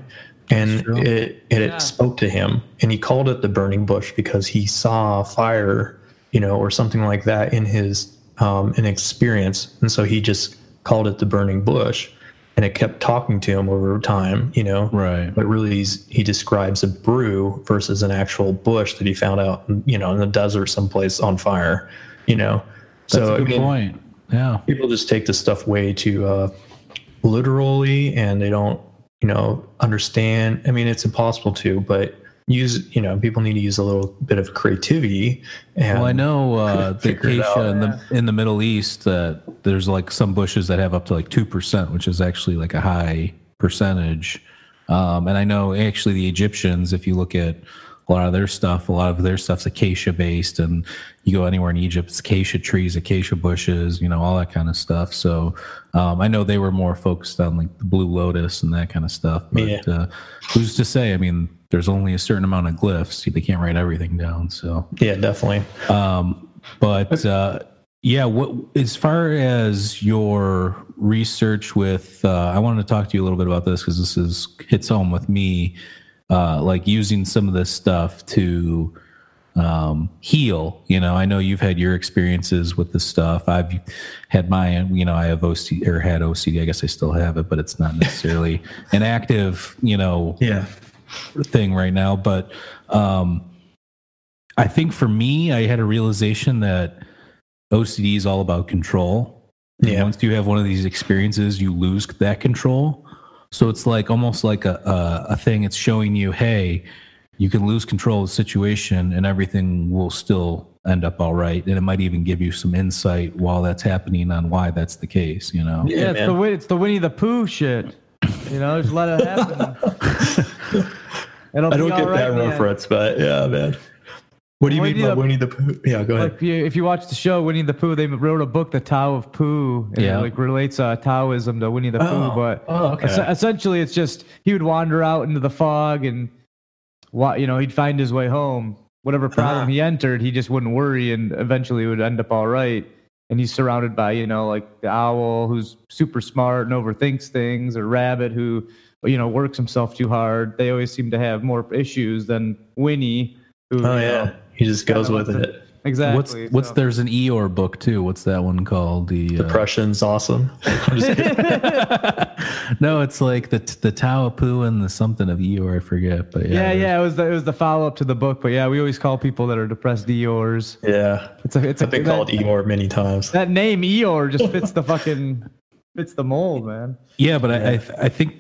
And true. it it, it spoke to him, and he called it the burning bush because he saw fire, you know, or something like that in his um, an experience, and so he just called it the burning bush, and it kept talking to him over time, you know, right. but really he's, he describes a brew versus an actual bush that he found out you know in the desert someplace on fire you know That's so a good again, point. Yeah. people just take this stuff way too uh, literally and they don't you know understand i mean it's impossible to but use you know people need to use a little bit of creativity and Well, I know uh, the acacia in the in the Middle East that there's like some bushes that have up to like two percent, which is actually like a high percentage. Um, and I know actually the Egyptians, if you look at a lot of their stuff, a lot of their stuff's acacia based, and you go anywhere in Egypt, it's acacia trees, acacia bushes, you know, all that kind of stuff. So um, I know they were more focused on like the blue lotus and that kind of stuff. But Yeah. uh, who's to say? I mean, there's only a certain amount of glyphs; they can't write everything down. So yeah definitely um, but uh, yeah, what as far as your research with, uh, I wanted to talk to you a little bit about this because this is hits home with me, uh, like using some of this stuff to um, heal. You know, I know you've had your experiences with this stuff. I've had my, you know, I have OCD or had OCD. I guess I still have it, but it's not necessarily an active, you know, yeah thing right now. But um, I think for me, I had a realization that OCD is all about control. And Yeah. Once you have one of these experiences, you lose that control. So it's like almost like a, a, a thing. It's showing you, hey, you can lose control of the situation and everything will still end up all right. And it might even give you some insight while that's happening on why that's the case, you know? Yeah, it's the it's the Winnie the Pooh shit. You know, just let it happen. It'll i don't get right, that man. reference but yeah man what do you Winnie mean by the- winnie the pooh yeah go ahead Like if you, watch the show Winnie the Pooh, they wrote a book, The Tao of Pooh, and Yeah. it like relates uh, Taoism to Winnie the Pooh. Oh, But oh, okay. es- essentially, it's just he would wander out into the fog and, you know, he'd find his way home. Whatever problem Ah. he entered, he just wouldn't worry, and eventually it would end up all right. And he's surrounded by you know like the owl who's super smart and overthinks things, or rabbit who you know works himself too hard. They always seem to have more issues than Winnie. Who, oh yeah know, he just goes with lets it Exactly. What's what's so- there's an Eeyore book too. What's that one called? The uh, depression's awesome I'm just kidding. no, it's like the the Tao of and the something of Eeyore. I forget, but yeah, Yeah, yeah, it was the, it was the follow up to the book, but yeah, we always call people that are depressed Eeyores. Yeah, It's a it's a I've been that, called Eeyore many times. that name Eeyore just fits the fucking fits the mold, man. Yeah, but I, I I think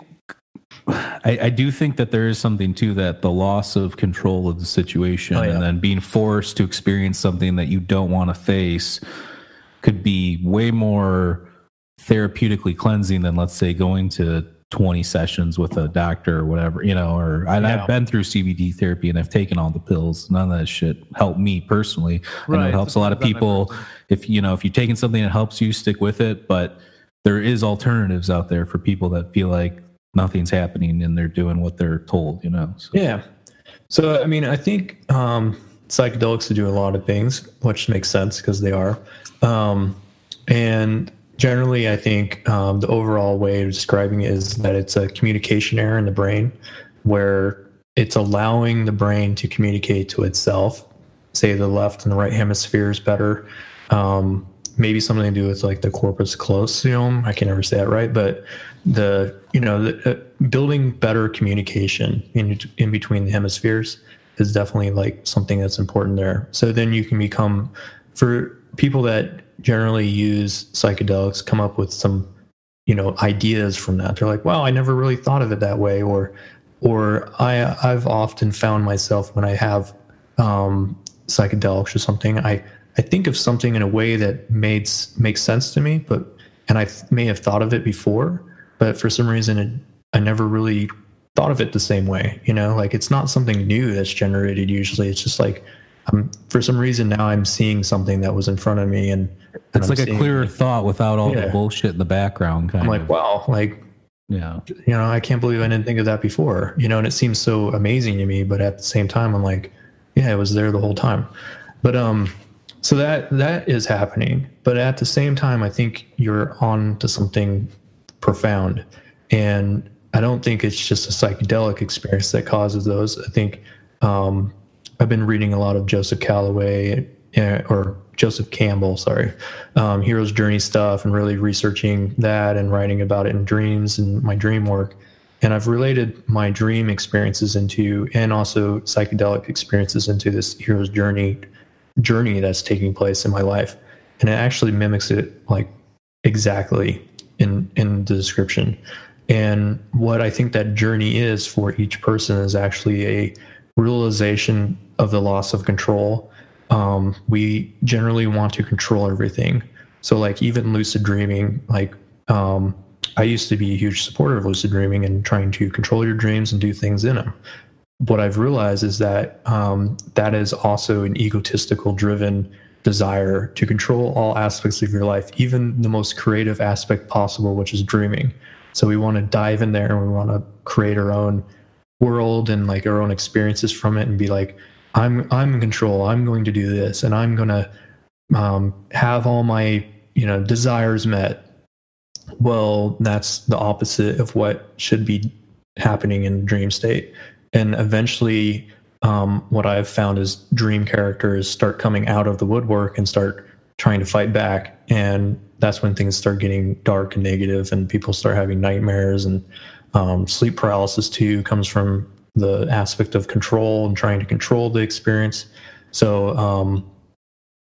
I, I do think that there is something to that the loss of control of the situation Oh, yeah. and then being forced to experience something that you don't want to face could be way more therapeutically cleansing than let's say going to 20 sessions with a doctor or whatever you know or and Yeah. i've been through cbt therapy and i've taken all the pills none of that shit helped me personally i know it helps a lot of Depends on that people if you know if you're taking something that helps you stick with it but there is alternatives out there for people that feel like nothing's happening and they're doing what they're told you know so, Yeah. So I mean, I think um, psychedelics do a lot of things, which makes sense because they are. Um, and generally, I think um, the overall way of describing it is that it's a communication error in the brain, where it's allowing the brain to communicate to itself. Say the left and the right hemispheres better. Um, maybe something to do with like the corpus callosum. I can never say that right, but the you know the, uh, building better communication in in between the hemispheres is definitely like something that's important there. So then you can become for people that generally use psychedelics come up with some you know ideas from that. They're like, "Wow, I never really thought of it that way," or or I I've often found myself when I have um, psychedelics or something, I I think of something in a way that made makes sense to me, but and I th- may have thought of it before, but for some reason it, I never really thought of it the same way. You know, like it's not something new that's generated. Usually, it's just like um, for some reason now I'm seeing something that was in front of me, and, and it's I'm like a clearer thought without all the bullshit in the background kind I'm like, of wow, like yeah you know, I can't believe I didn't think of that before. You know, and it seems so amazing to me, but at the same time, I'm like, yeah, it was there the whole time. But um, so that that is happening. But at the same time, I think you're on to something profound, and I don't think it's just a psychedelic experience that causes those. I think um, I've been reading a lot of Joseph Calloway uh, or Joseph Campbell, sorry, um, Hero's Journey stuff, and really researching that and writing about it in dreams and my dream work. And I've related my dream experiences into, and also psychedelic experiences into this hero's journey journey that's taking place in my life, and it actually mimics it like exactly in in the description. And what I think that journey is for each person is actually a realization of the loss of control. Um, we generally want to control everything. So, like, even lucid dreaming, like, um, I used to be a huge supporter of lucid dreaming and trying to control your dreams and do things in them. What I've realized is that um, that is also an egotistical driven desire to control all aspects of your life, even the most creative aspect possible, which is dreaming. So we want to dive in there and we want to create our own world and like our own experiences from it and be like, I'm I'm in control. I'm going to do this and I'm gonna um, have all my you know desires met. Well, that's the opposite of what should be happening in dream state. And eventually, um, what I've found is dream characters start coming out of the woodwork and start trying to fight back. And that's when things start getting dark and negative, and people start having nightmares and um, sleep paralysis too comes from the aspect of control and trying to control the experience. So, um,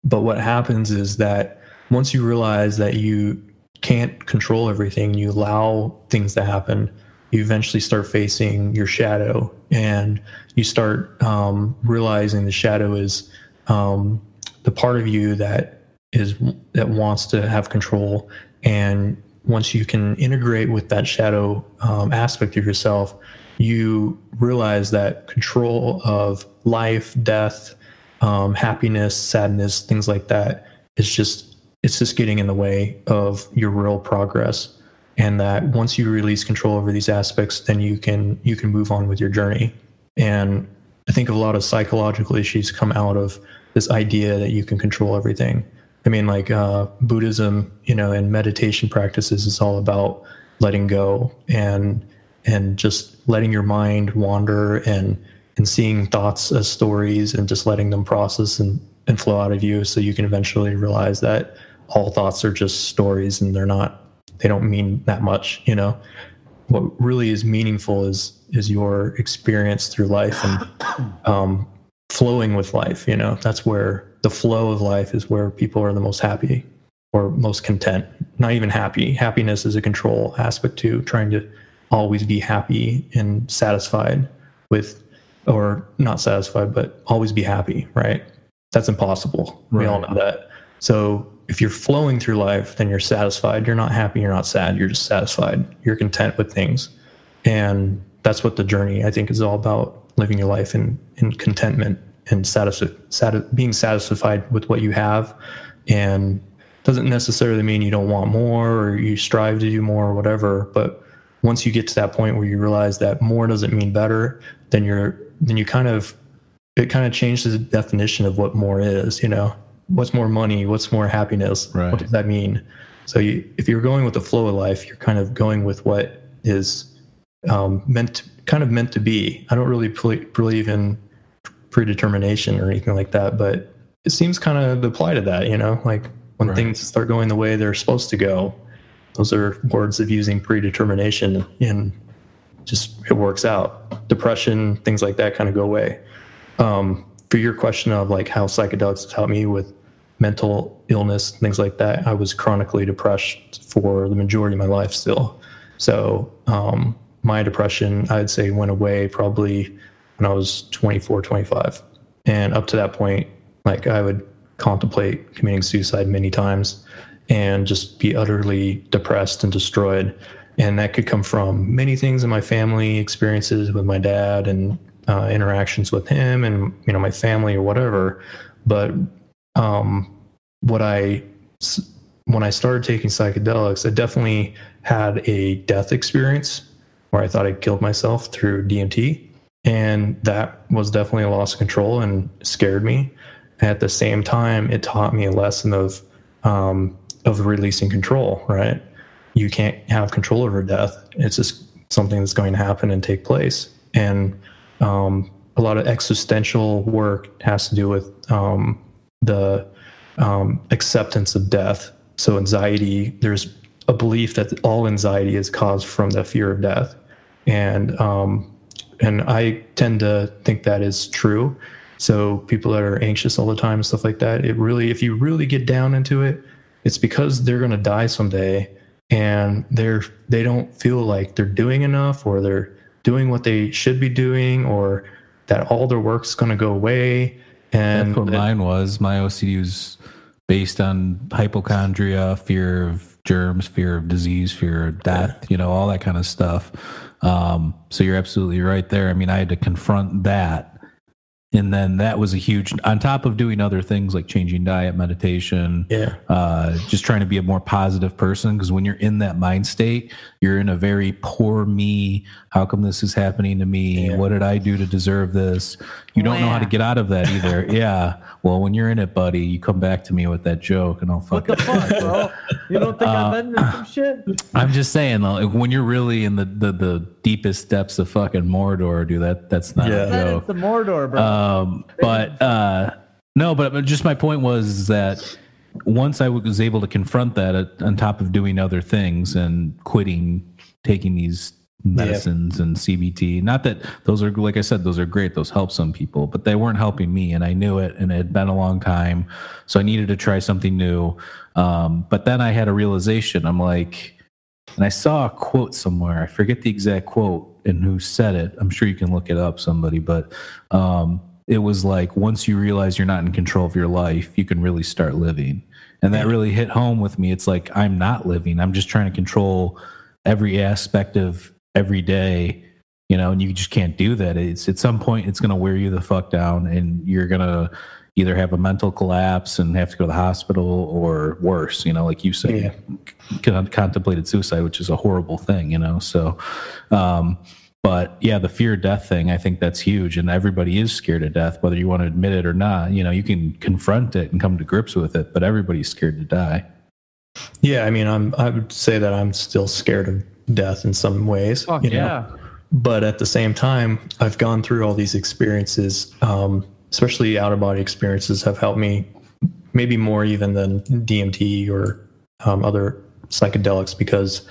but what happens is that once you realize that you can't control everything, you allow things to happen, you eventually start facing your shadow and you start um, realizing the shadow is um, the part of you that is that wants to have control. And once you can integrate with that shadow um, aspect of yourself you realize that control of life death um, happiness sadness things like that is just it's just getting in the way of your real progress and that once you release control over these aspects then you can you can move on with your journey. And i think a lot of psychological issues come out of this idea that you can control everything. I mean like uh, buddhism you know and meditation practices is all about letting go and and just letting your mind wander and and seeing thoughts as stories and just letting them process and, and flow out of you so you can eventually realize that all thoughts are just stories and they're not they don't mean that much you know what really is meaningful is is your experience through life and um, flowing with life. You know, that's where the flow of life is where people are the most happy or most content. Not even happy. Happiness is a control aspect too, trying to always be happy and satisfied with, or not satisfied, but always be happy, right? That's impossible. We all know that. So if you're flowing through life, then you're satisfied. You're not happy. You're not sad. You're just satisfied. You're content with things. And that's what the journey, I think, is all about living your life in, in contentment and satisfi- sati- being satisfied with what you have. And doesn't necessarily mean you don't want more or you strive to do more or whatever. But once you get to that point where you realize that more doesn't mean better, then you're, then you kind of, it kind of changes the definition of what more is, you know? What's more money? What's more happiness? Right. What does that mean? So you, if you're going with the flow of life, you're kind of going with what is um, meant, to, kind of meant to be. I don't really ple- believe in predetermination or anything like that, but it seems kind of apply to that. You know, like when Right. things start going the way they're supposed to go. Those are words of using predetermination, and just it works out. Depression, things like that, kind of go away. Um, for your question of like how psychedelics has helped me with mental illness, things like that, I was chronically depressed for the majority of my life still. So um, my depression, I'd say, went away probably when I was 24, 25. And up to that point, like I would contemplate committing suicide many times and just be utterly depressed and destroyed. And that could come from many things in my family experiences with my dad and uh, interactions with him and you know my family or whatever. But um, what I when I started taking psychedelics, I definitely had a death experience where I thought I killed myself through DMT, and that was definitely a loss of control and scared me. At the same time, it taught me a lesson of um, of releasing control. Right, you can't have control over death. It's just something that's going to happen and take place, and um, a lot of existential work has to do with um, the um, acceptance of death. So anxiety, there's a belief that all anxiety is caused from the fear of death, and um, and I tend to think that is true. So people that are anxious all the time, and stuff like that, it really, if you really get down into it, it's because they're going to die someday, and they're they don't feel like they're doing enough, or they're doing what they should be doing, or that all their work's going to go away. And That's what that- mine was. My OCD was based on hypochondria, fear of germs, fear of disease, fear of death, you know, all that kind of stuff. Um, so you're absolutely right there. I mean, I had to confront that. And then that was a huge, on top of doing other things like changing diet, meditation, yeah. uh, just trying to be a more positive person. Because when you're in that mind state, you're in a very poor me. How come this is happening to me? Yeah. What did I do to deserve this? You don't know how to get out of that either. yeah. Well, when you're in it, buddy, you come back to me with that joke, and I'll What fuck the fuck, bro? You don't think I've been in some shit? I'm just saying, though, like, when you're really in the, the the deepest depths of fucking Mordor, dude, that that's not Yeah. a That is joke. the Mordor, bro. Um, but uh, no, but just my point was that once I was able to confront that, uh, on top of doing other things and quitting taking these medicines and CBT, not that those are like I said, those are great, those help some people, but they weren't helping me, and I knew it, and it had been a long time, so I needed to try something new. Um, but then I had a realization. I'm like, and I saw a quote somewhere. I forget the exact quote and who said it. I'm sure you can look it up, somebody, but um, it was like once you realize you're not in control of your life, you can really start living. And that really hit home with me. It's like I'm not living. I'm just trying to control every aspect of every day, you know, and you just can't do that. It's at some point it's gonna wear you the fuck down and you're gonna either have a mental collapse and have to go to the hospital or worse, you know, like you said, Yeah. contemplated suicide, which is a horrible thing, you know. So, um, but yeah, the fear of death thing, I think that's huge, and everybody is scared of death, whether you want to admit it or not. You know, you can confront it and come to grips with it, but everybody's scared to die. Yeah, I mean, I'm. I would say that I'm still scared of death in some ways. Fuck you know? yeah. But at the same time, I've gone through all these experiences, um, especially out of body experiences, have helped me maybe more even than DMT or um, other psychedelics because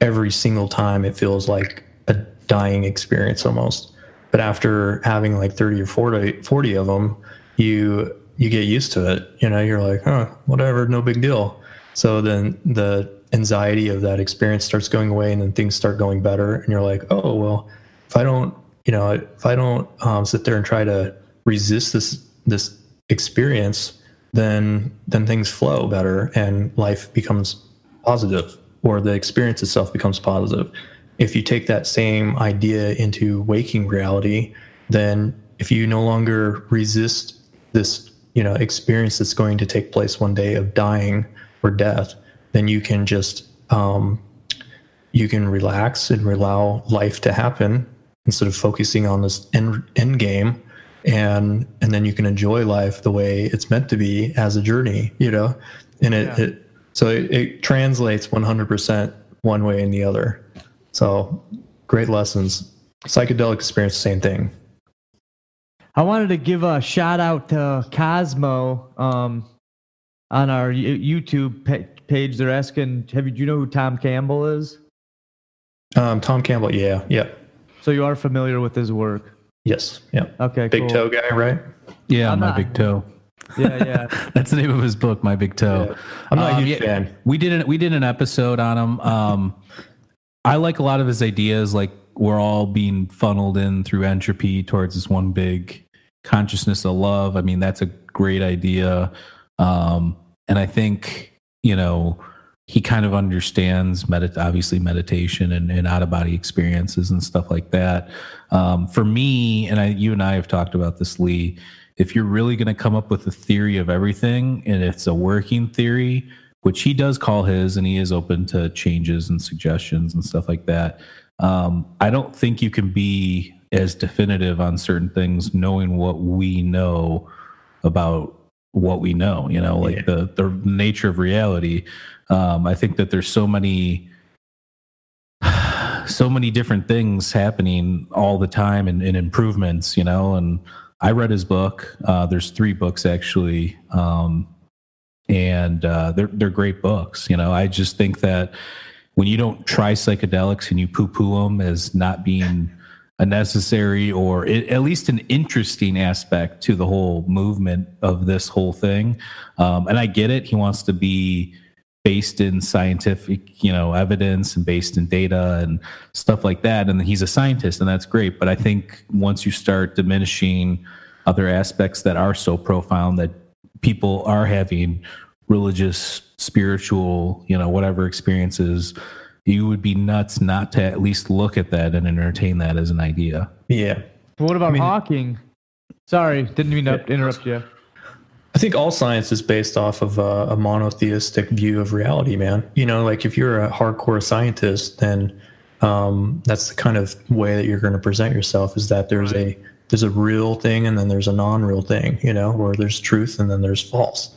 every single time it feels like a dying experience almost. But after having like 30 or 40, 40 of them, you you get used to it. You know, you're like, oh, whatever, no big deal. So then the anxiety of that experience starts going away, and then things start going better. And you're like, oh well, if I don't, you know, if I don't um, sit there and try to resist this this experience, then then things flow better, and life becomes positive, or the experience itself becomes positive. If you take that same idea into waking reality, then if you no longer resist this you know experience that's going to take place one day of dying or death then you can just um, you can relax and allow life to happen instead of focusing on this end, end game. And and then you can enjoy life the way it's meant to be as a journey you know? And it, yeah. it so it, it translates 100% one way and the other so great lessons psychedelic experience same thing I wanted to give a shout out to Cosmo um, on our YouTube page. They're asking, "Have you do you know who Tom Campbell is?" Um, Tom Campbell, yeah, yeah. So you are familiar with his work? Yes, yeah. Okay, big cool. toe guy, right? Yeah, I'm my not, big toe. Yeah, yeah. That's the name of his book, My Big Toe. Yeah. I'm not um, a huge yeah, fan. We did an we did an episode on him. Um, I like a lot of his ideas. Like we're all being funneled in through entropy towards this one big consciousness of love. I mean, that's a great idea. Um, and I think, you know, he kind of understands medit- obviously meditation and, and out of body experiences and stuff like that. Um, for me, and I, you and I have talked about this, Lee. If you're really going to come up with a theory of everything, and it's a working theory, which he does call his, and he is open to changes and suggestions and stuff like that. Um, I don't think you can be as definitive on certain things, knowing what we know about what we know, you know, like yeah. the, the nature of reality. Um, I think that there's so many, so many different things happening all the time and, and improvements, you know, and I read his book. Uh, there's three books actually. Um, and uh, they're, they're great books. You know, I just think that when you don't try psychedelics and you poo poo them as not being a necessary or at least an interesting aspect to the whole movement of this whole thing. Um, and I get it. He wants to be based in scientific, you know, evidence and based in data and stuff like that. And he's a scientist, and that's great. But I think once you start diminishing other aspects that are so profound that people are having religious, spiritual, you know, whatever experiences you would be nuts not to at least look at that and entertain that as an idea. Yeah. what about I mean, Hawking? Sorry, didn't mean to yeah. interrupt you. I think all science is based off of a, a, monotheistic view of reality, man. You know, like if you're a hardcore scientist, then um, that's the kind of way that you're going to present yourself. Is that there's right. a there's a real thing and then there's a non-real thing, you know, or there's truth and then there's false,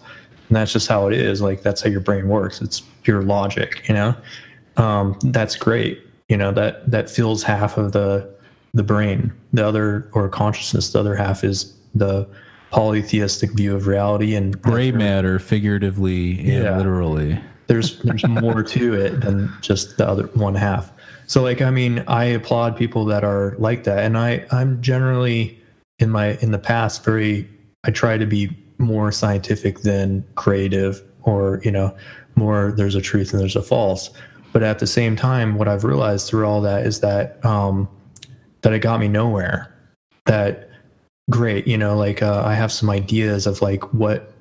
and that's just how it is. Like that's how your brain works. It's pure logic, you know um, that's great. You know that that fills half of the the brain. The other or consciousness, the other half is the polytheistic view of reality and gray matter, figuratively and yeah. literally. There's there's more to it than just the other one half. So like I mean, I applaud people that are like that, and I I'm generally in my in the past very I try to be more scientific than creative or you know more there's a truth and there's a false but at the same time, what I've realized through all that is that um, that it got me nowhere. That great, you know, like uh, I have some ideas of like what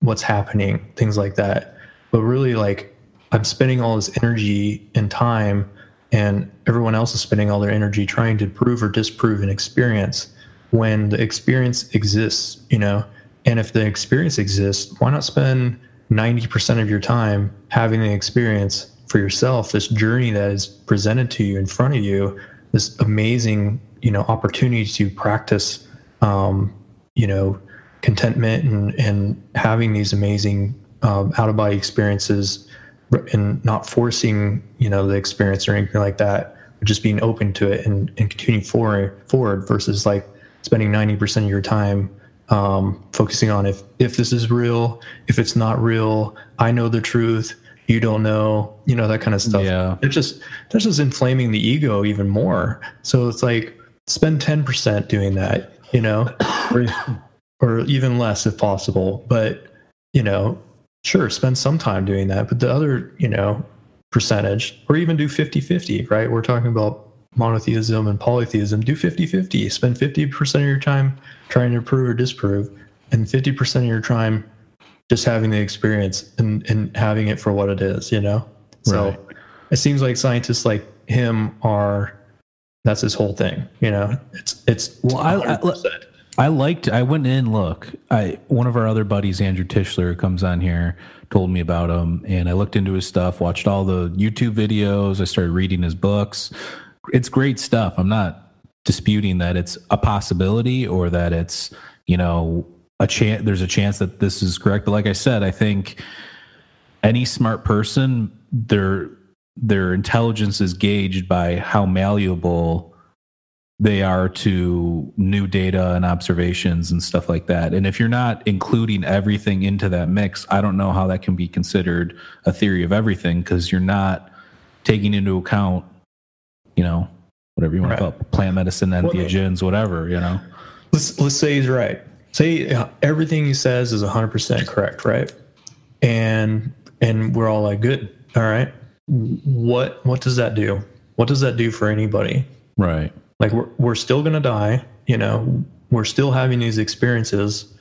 what's happening, things like that. But really, like I'm spending all this energy and time, and everyone else is spending all their energy trying to prove or disprove an experience when the experience exists, you know. And if the experience exists, why not spend 90% of your time having the experience for yourself this journey that is presented to you in front of you this amazing you know opportunity to practice um, you know contentment and and having these amazing um, out of body experiences and not forcing you know the experience or anything like that but just being open to it and, and continuing forward forward versus like spending 90% of your time um, focusing on if if this is real if it's not real i know the truth you don't know, you know, that kind of stuff. Yeah. It's just that's just inflaming the ego even more. So it's like spend 10% doing that, you know, or, or even less if possible. But, you know, sure, spend some time doing that. But the other, you know, percentage, or even do 50 50, right? We're talking about monotheism and polytheism. Do 50 50. Spend 50% of your time trying to prove or disprove, and 50% of your time just having the experience and, and having it for what it is, you know? So Right. it seems like scientists like him are that's his whole thing, you know. It's it's Well, I- I- 100%. I liked. I went in. Look, I one of our other buddies, Andrew Tischler, comes on here, told me about him, and I looked into his stuff, watched all the YouTube videos. I started reading his books. It's great stuff. I'm not disputing that it's a possibility or that it's you know a chance. There's a chance that this is correct. But like I said, I think any smart person, their their intelligence is gauged by how malleable they are to new data and observations and stuff like that. And if you're not including everything into that mix, I don't know how that can be considered a theory of everything because you're not taking into account, you know, whatever you want Right. to call it, plant medicine, entheogens, whatever, you know. let's let's say he's right. Say uh, everything he says is 100% correct, right? And and we're all like good. All right. What what does that do? What does that do for anybody? Right. Like we're we're still going to die, you know. We're still having these experiences.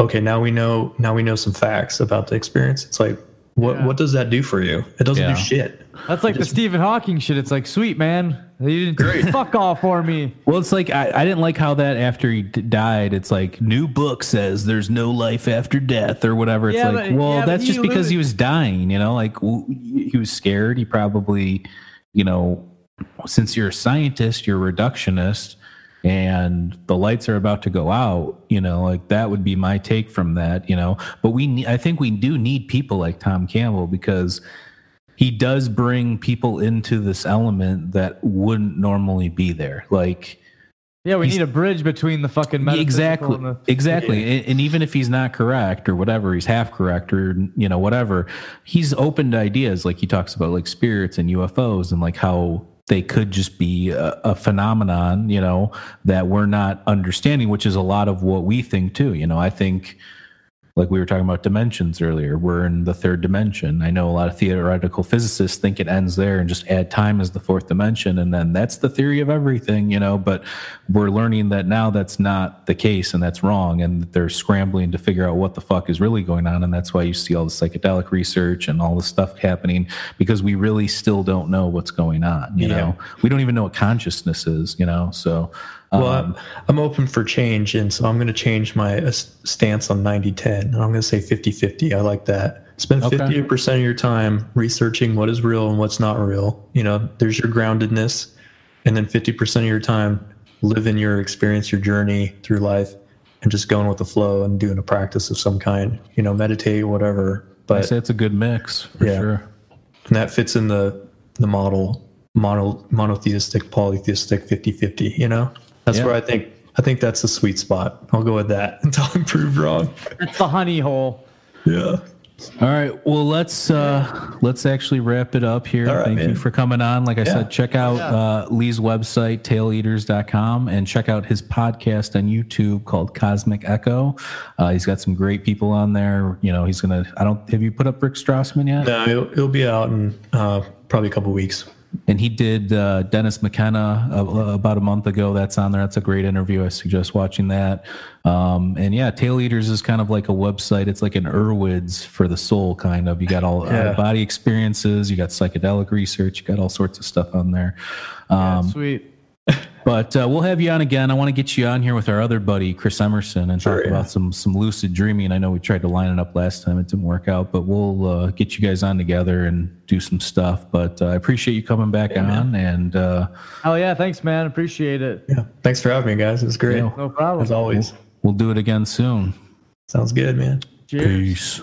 Okay, now we know now we know some facts about the experience. It's like what Yeah. what does that do for you? It doesn't Yeah. do shit. That's like the Stephen Hawking shit. It's like, sweet man, you didn't fuck all for me. Well, it's like I, I didn't like how that after he d- died, it's like new book says there's no life after death or whatever. It's Yeah, like, but- well, yeah, that's just because he was dying, you know. Like w- he was scared. He probably, you know, since you're a scientist, you're a reductionist, and the lights are about to go out. You know, like that would be my take from that. You know, but we, I think we do need people like Tom Campbell because he does bring people into this element that wouldn't normally be there. Like Yeah, we need a bridge between the fucking exactly the, exactly and, and even if he's not correct or whatever he's half correct or you know whatever he's open to ideas like he talks about like spirits and ufos and like how they could just be a, a phenomenon you know that we're not understanding which is a lot of what we think too you know. I think like we were talking about dimensions earlier we're in the third dimension. I know a lot of theoretical physicists think it ends there and just add time as the fourth dimension and then that's the theory of everything you know but we're learning that now that's not the case and that's wrong and they're scrambling to figure out what the fuck is really going on and that's why you see all the psychedelic research and all the stuff happening because we really still don't know what's going on you Yeah. know? We don't even know what consciousness is you know? So Well, um, I'm, open for change, and so I'm going to change my uh, stance on 90 10. And I'm going to say 50 50. I like that. Spend Okay. 50% of your time researching what is real and what's not real. You know, there's your groundedness. And then 50% of your time living your experience, your journey through life, and just going with the flow and doing a practice of some kind, you know, meditate, whatever. But i say it's a good mix for Yeah. sure and that fits in the the model mono, monotheistic polytheistic 50-50 you know that's Yeah. where i think i think that's the sweet spot i'll go with that until i'm proved wrong it's the honey hole. yeah All right. Well, let's uh let's actually wrap it up here. All right, Thank you for coming on. Like I Yeah. said, check out uh, Lee's website, taileaters.com, and check out his podcast on YouTube called Cosmic Echo. Uh, he's got some great people on there. You know, he's gonna. I don't. Have you put up Rick Strassman yet? no it'll, it'll be out in uh, probably a couple weeks And he did uh, Dennis McKenna uh, about a month ago. That's on there. That's a great interview. I suggest watching that. Um, and yeah, Tail Eaters is kind of like a website. It's like an Erowid's for the soul, kind of. You got all Yeah. out body experiences. You got psychedelic research. You got all sorts of stuff on there. Um, Sweet. But uh, we'll have you on again. I want to get you on here with our other buddy Chris Emerson and Sure, talk yeah. about some some lucid dreaming. I know we tried to line it up last time; it didn't work out, but we'll uh, get you guys on together and do some stuff. But uh, I appreciate you coming back on, and uh, Hell yeah, thanks, man. Appreciate it. yeah thanks for having me guys it was great Yeah. No problem. as always we'll do it again soon. sounds good man Cheers. Peace.